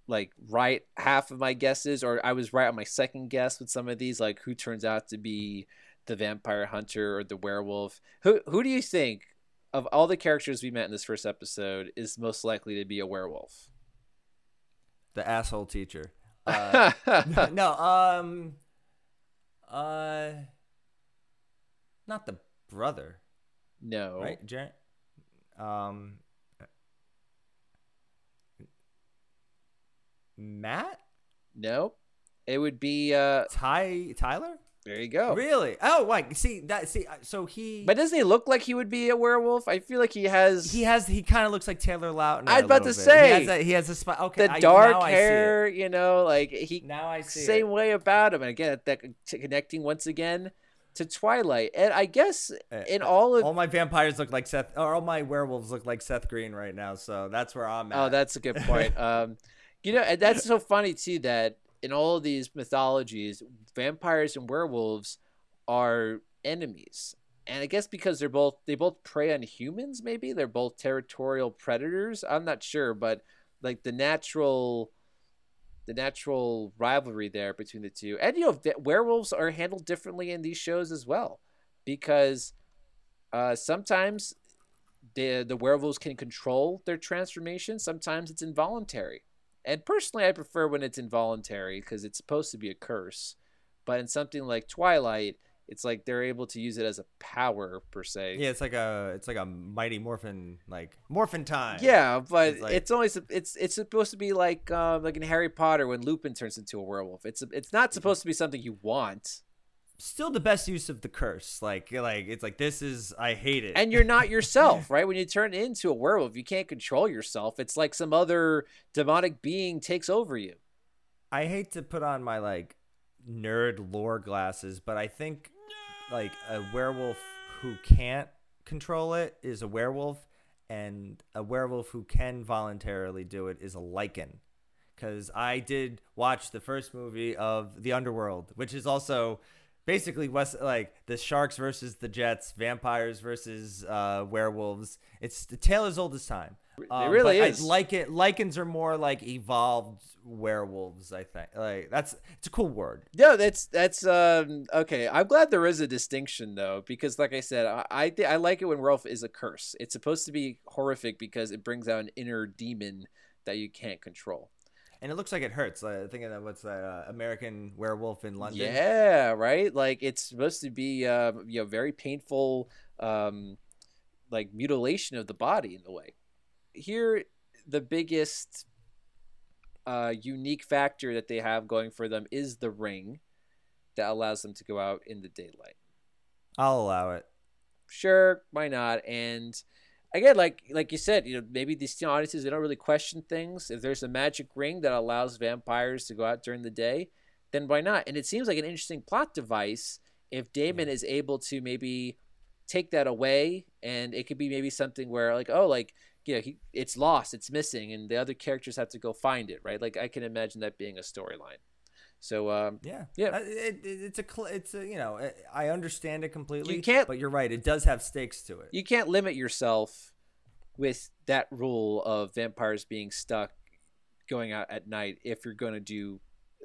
like right half of my guesses or I was right on my second guess with some of these like who turns out to be the vampire hunter or the werewolf. Who who do you think of all the characters we met in this first episode, is most likely to be a werewolf? The asshole teacher. Uh, no, um, uh, not the brother. No, right, Jar- um, Matt. No, it would be uh Ty Tyler. There you go. Really? Oh, like see that? See, uh, so he. But doesn't he look like he would be a werewolf? I feel like he has. He has. He kind of looks like Taylor Lautner. I was about to bit. say he has a, he has a spot. Okay, the dark I, hair. You know, like he. Now I see. Same it. way about him, and again, that connecting once again to Twilight, and I guess uh, in all of all my vampires look like Seth, or all my werewolves look like Seth Green right now. So that's where I'm at. Oh, that's a good point. um, you know, and that's so funny too that in all of these mythologies, vampires and werewolves are enemies. And I guess because they're both they both prey on humans, maybe they're both territorial predators. I'm not sure, but like the natural the natural rivalry there between the two. And you know, werewolves are handled differently in these shows as well, because uh, sometimes the the werewolves can control their transformation. Sometimes it's involuntary. And personally, I prefer when it's involuntary because it's supposed to be a curse. But in something like Twilight, it's like they're able to use it as a power per se. Yeah, it's like a it's like a mighty morphin like morphin time. Yeah, but It's it's, like- only sup- it's it's supposed to be like um, like in Harry Potter when Lupin turns into a werewolf. It's it's not supposed to be something you want, Still the best use of the curse. Like like it's like this is I hate it. and you're not yourself, right? When you turn into a werewolf, you can't control yourself. It's like some other demonic being takes over you. I hate to put on my like nerd lore glasses, but I think like a werewolf who can't control it is a werewolf, and a werewolf who can voluntarily do it is a Lycan. Because I did watch the first movie of The Underworld, which is also basically West like the sharks versus the jets, vampires versus uh, werewolves. It's the tale as old as time. Um, really but I like it. Lycans are more like evolved werewolves. I think like that's it's a cool word. No, that's that's um okay. I'm glad there is a distinction though, because like I said, I I, thi- I like it when werewolf is a curse. It's supposed to be horrific because it brings out an inner demon that you can't control. And it looks like it hurts. Like, thinking of what's that uh, American Werewolf in London? Yeah, right. Like it's supposed to be, um, you know, very painful, um, like mutilation of the body in a way. Here, the biggest uh, unique factor that they have going for them is the ring that allows them to go out in the daylight. I'll allow it. Sure, why not? And again, like like you said, you know, maybe these audiences they don't really question things. If there's a magic ring that allows vampires to go out during the day, then why not? And it seems like an interesting plot device if Damon is able to maybe take that away, and it could be maybe something where like, oh, like you know, he, it's lost, it's missing, and the other characters have to go find it, right? Like I can imagine that being a storyline. So um, Yeah, Yeah. Uh, It, it, it's a cl- it's a you know I understand it completely. You can't- but you're right. It does have stakes to it. you can't limit yourself with that rule of vampires being stuck going out at night if you're going to do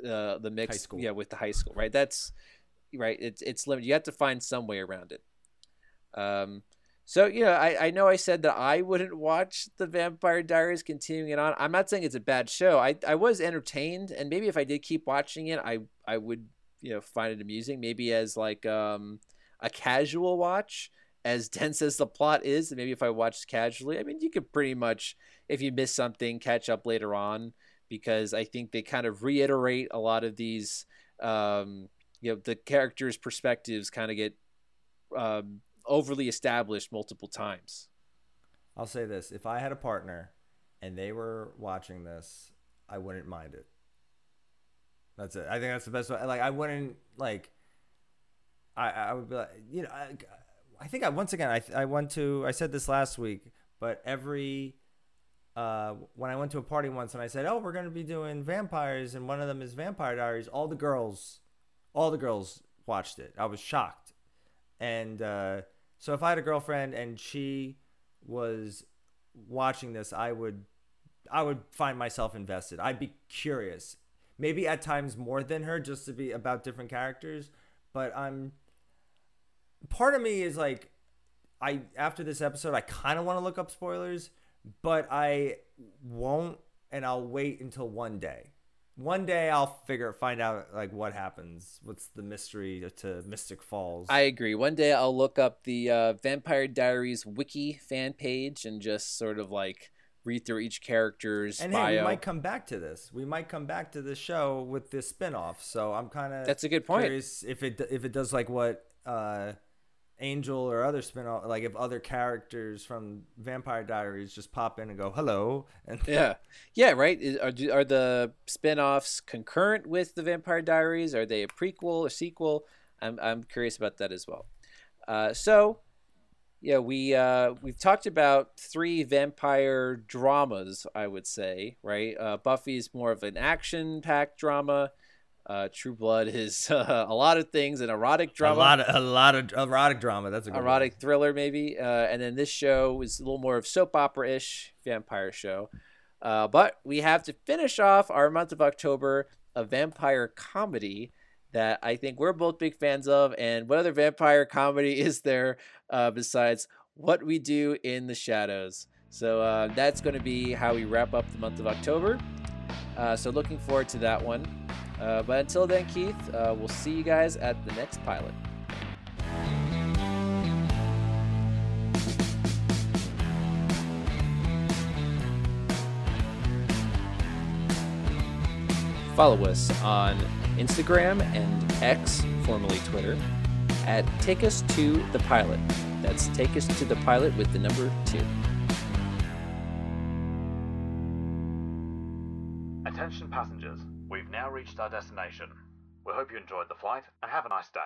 uh, the mix High school. yeah with the high school right that's right it's it's limited you have to find some way around it um so you know I, I know i said that i wouldn't watch the vampire diaries continuing it on. I'm not saying it's a bad show. I i was entertained and maybe if i did keep watching it i i would you know find it amusing maybe as like um a casual watch as dense as the plot is. And maybe if i watched casually i mean you could pretty much if you miss something catch up later on because i think they kind of reiterate a lot of these um you know the characters perspectives kind of get um overly established multiple times I'll say this: if I had a partner and they were watching this, I wouldn't mind it. That's it. I think that's the best way. Like I wouldn't like. I I would be like you know I, I think I once again I I went to I said this last week, but every uh, when I went to a party once and I said, "Oh, we're going to be doing vampires," and one of them is Vampire Diaries. All the girls, all the girls watched it. I was shocked, and uh, so if I had a girlfriend and she was watching this, I would, I would find myself invested. I'd be curious, maybe at times more than her, just to be about different characters. But I'm, part of me is like, I after this episode, I kind of want to look up spoilers, but I won't, and I'll wait until one day. One day I'll figure find out like what happens. What's the mystery to Mystic Falls? i agree one day i'll look up the uh, vampire diaries wiki fan page and just sort of like read through each character's and bio hey, we might come back to this. We might come back to the show with this spin-off. So I'm kind of That's a good point. Curious if it if it does like what uh, Angel or other spin-off, like if other characters from Vampire Diaries just pop in and go hello, and yeah. Yeah right? Are, are the spin-offs concurrent with the vampire diaries? Are they a prequel or sequel? I'm, I'm curious about that as well. Uh, so yeah we uh, we've talked about three vampire dramas i would say right? Uh, buffy is more of an action-packed drama uh, true blood is uh, a lot of things an erotic drama a lot of a lot of erotic drama. That's a good erotic thriller maybe uh, and then this show is a little more of soap opera-ish vampire show Uh, but we have to finish off our month of October, a vampire comedy that I think we're both big fans of. And what other vampire comedy is there uh, besides What We Do in the Shadows? So uh, that's going to be how we wrap up the month of October. Uh, so looking forward to that one. Uh, but until then, Keith, uh, we'll see you guys at the next pilot. Follow us on Instagram and X, formerly Twitter, at Take Us to the Pilot. That's Take Us to the Pilot with the number two. Attention passengers, we've now reached our destination. We hope you enjoyed the flight and have a nice day.